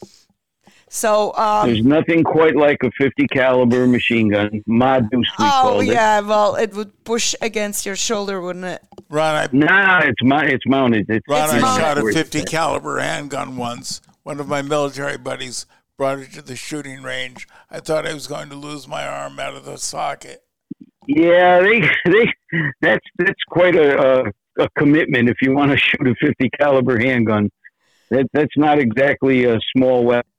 So um, there's nothing quite like a 50 caliber machine gun. Ma Deuce, Oh yeah, it. well, it would push against your shoulder, wouldn't it? Ron, I, nah, it's my, it's mounted. It's, Ron, it's I mounted. shot a 50 caliber handgun once. One of my military buddies brought it to the shooting range. I thought I was going to lose my arm out of the socket. Yeah, they they that's that's quite a, a, a commitment if you want to shoot a 50 caliber handgun. That that's not exactly a small weapon.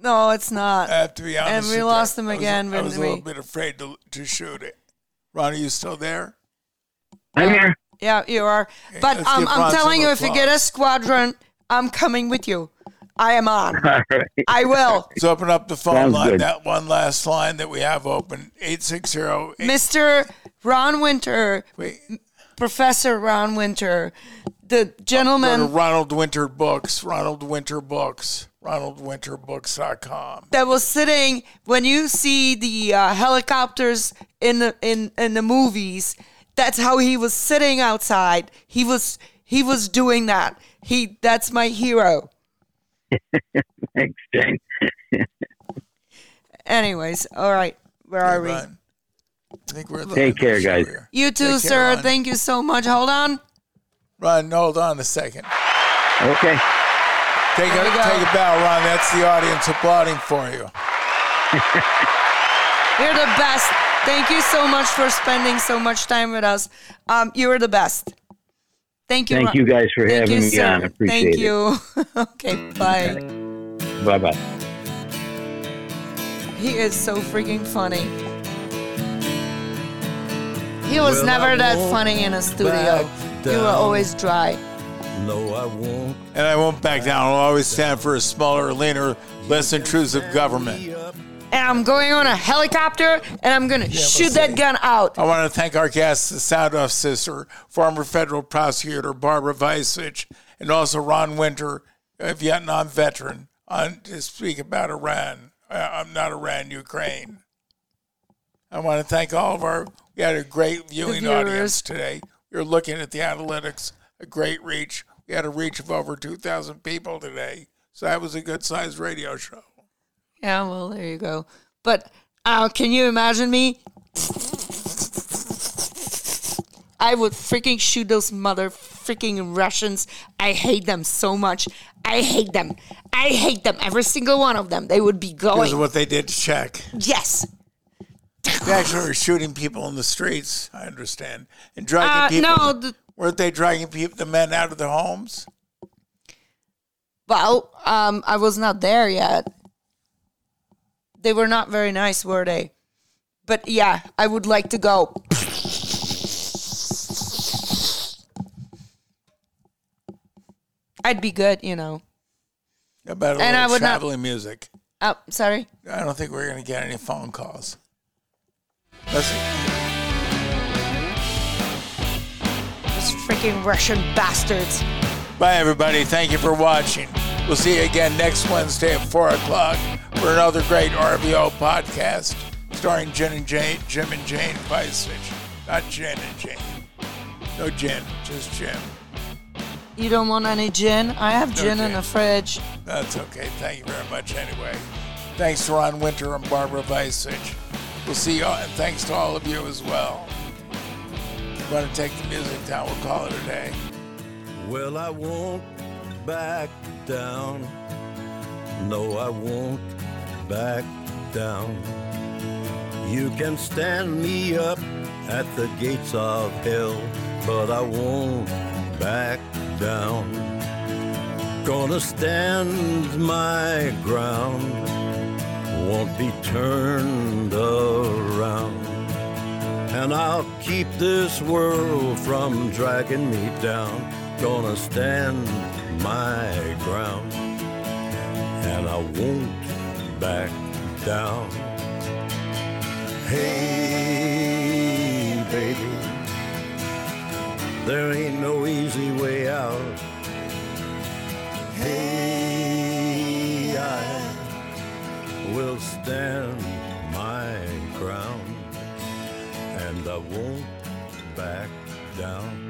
No, it's not. I have to be honest. And we lost them again. I was, I was a little bit afraid to to shoot it. Ron, are you still there? I'm here. Yeah, you are. But um, I'm telling you, if you get a squadron, I'm coming with you. I am on. (laughs) All right. I will. Let's open up the phone Sounds line. Good. That one last line that we have open 860 Mr. Ron Winter. Wait. Professor Ron Winter. The gentleman. Ronald Winter Books. Ronald Winter Books. RonaldWinterBooks.com. That was sitting when you see the uh, helicopters in the in in the movies. That's how he was sitting outside. He was he was doing that. He that's my hero. (laughs) Thanks, Jane. (laughs) Anyways, all right. Where are we? I think we're at the Take end care, show guys. here. You too, Take sir. Ron. Thank you so much. Hold on. Ron, hold on a second. Okay. Take a, There you take a bow, Ron. That's the audience applauding for you. (laughs) You're the best. Thank you so much for spending so much time with us. Um, you're the best. Thank you. Thank you guys for Thank having you, me sir. on. Appreciate it. Thank it. you. (laughs) okay, bye. Bye bye. He is so freaking funny. He was Well, never that funny in a studio. back You were always dry. No, I won't. And I won't back down. I'll always stand for a smaller, leaner, less intrusive government. And I'm going on a helicopter and I'm gonna shoot that gun out. I want to thank our guests, the sound off sister, former federal prosecutor Barbara Vicevich, and also Ron Winter, a Vietnam veteran, on to speak about Iran. I'm not Iran, Ukraine. I want to thank all of our. We had a great viewing audience today. We were looking at the analytics, a great reach. We had a reach of over 2,000 people today, so that was a good sized radio show. Yeah, well, there you go. But uh, can you imagine me? I would freaking shoot those mother freaking Russians. I hate them so much. I hate them. I hate them. Every single one of them. They would be going. Because of what they did to Czech. Yes. They actually were shooting people in the streets, I understand. And dragging Uh, people. no, the- weren't they dragging people, the men out of their homes? Well, um, I was not there yet. They were not very nice, were they? But yeah, I would like to go. I'd be good, you know. About a And I would not- traveling music. Oh, sorry. I don't think we're going to get any phone calls. Let's, Those freaking Russian bastards. bye, everybody. Thank you for watching. We'll see you again next Wednesday at 4 o'clock for another great RVO podcast starring Jen and Jane, Jim and Jane Vicevich. Not Jen and Jane. No Jen, just Jim. You don't want any gin? I have No gin in the fridge. That's okay. Thank you very much anyway. Thanks to Ron Winter and Barbara Vicevich. We'll see you, all, and thanks to all of you as well. I'm going to take the music down. We'll call it a day. Well, I won't back down. No, I won't back down. You can stand me up at the gates of hell, but I won't back down. Gonna stand my ground, won't be turned around. And I'll keep this world from dragging me down. Gonna stand my ground. And I won't back down. Hey, baby. There ain't no easy way out. Hey, I will stand my ground and I won't back down.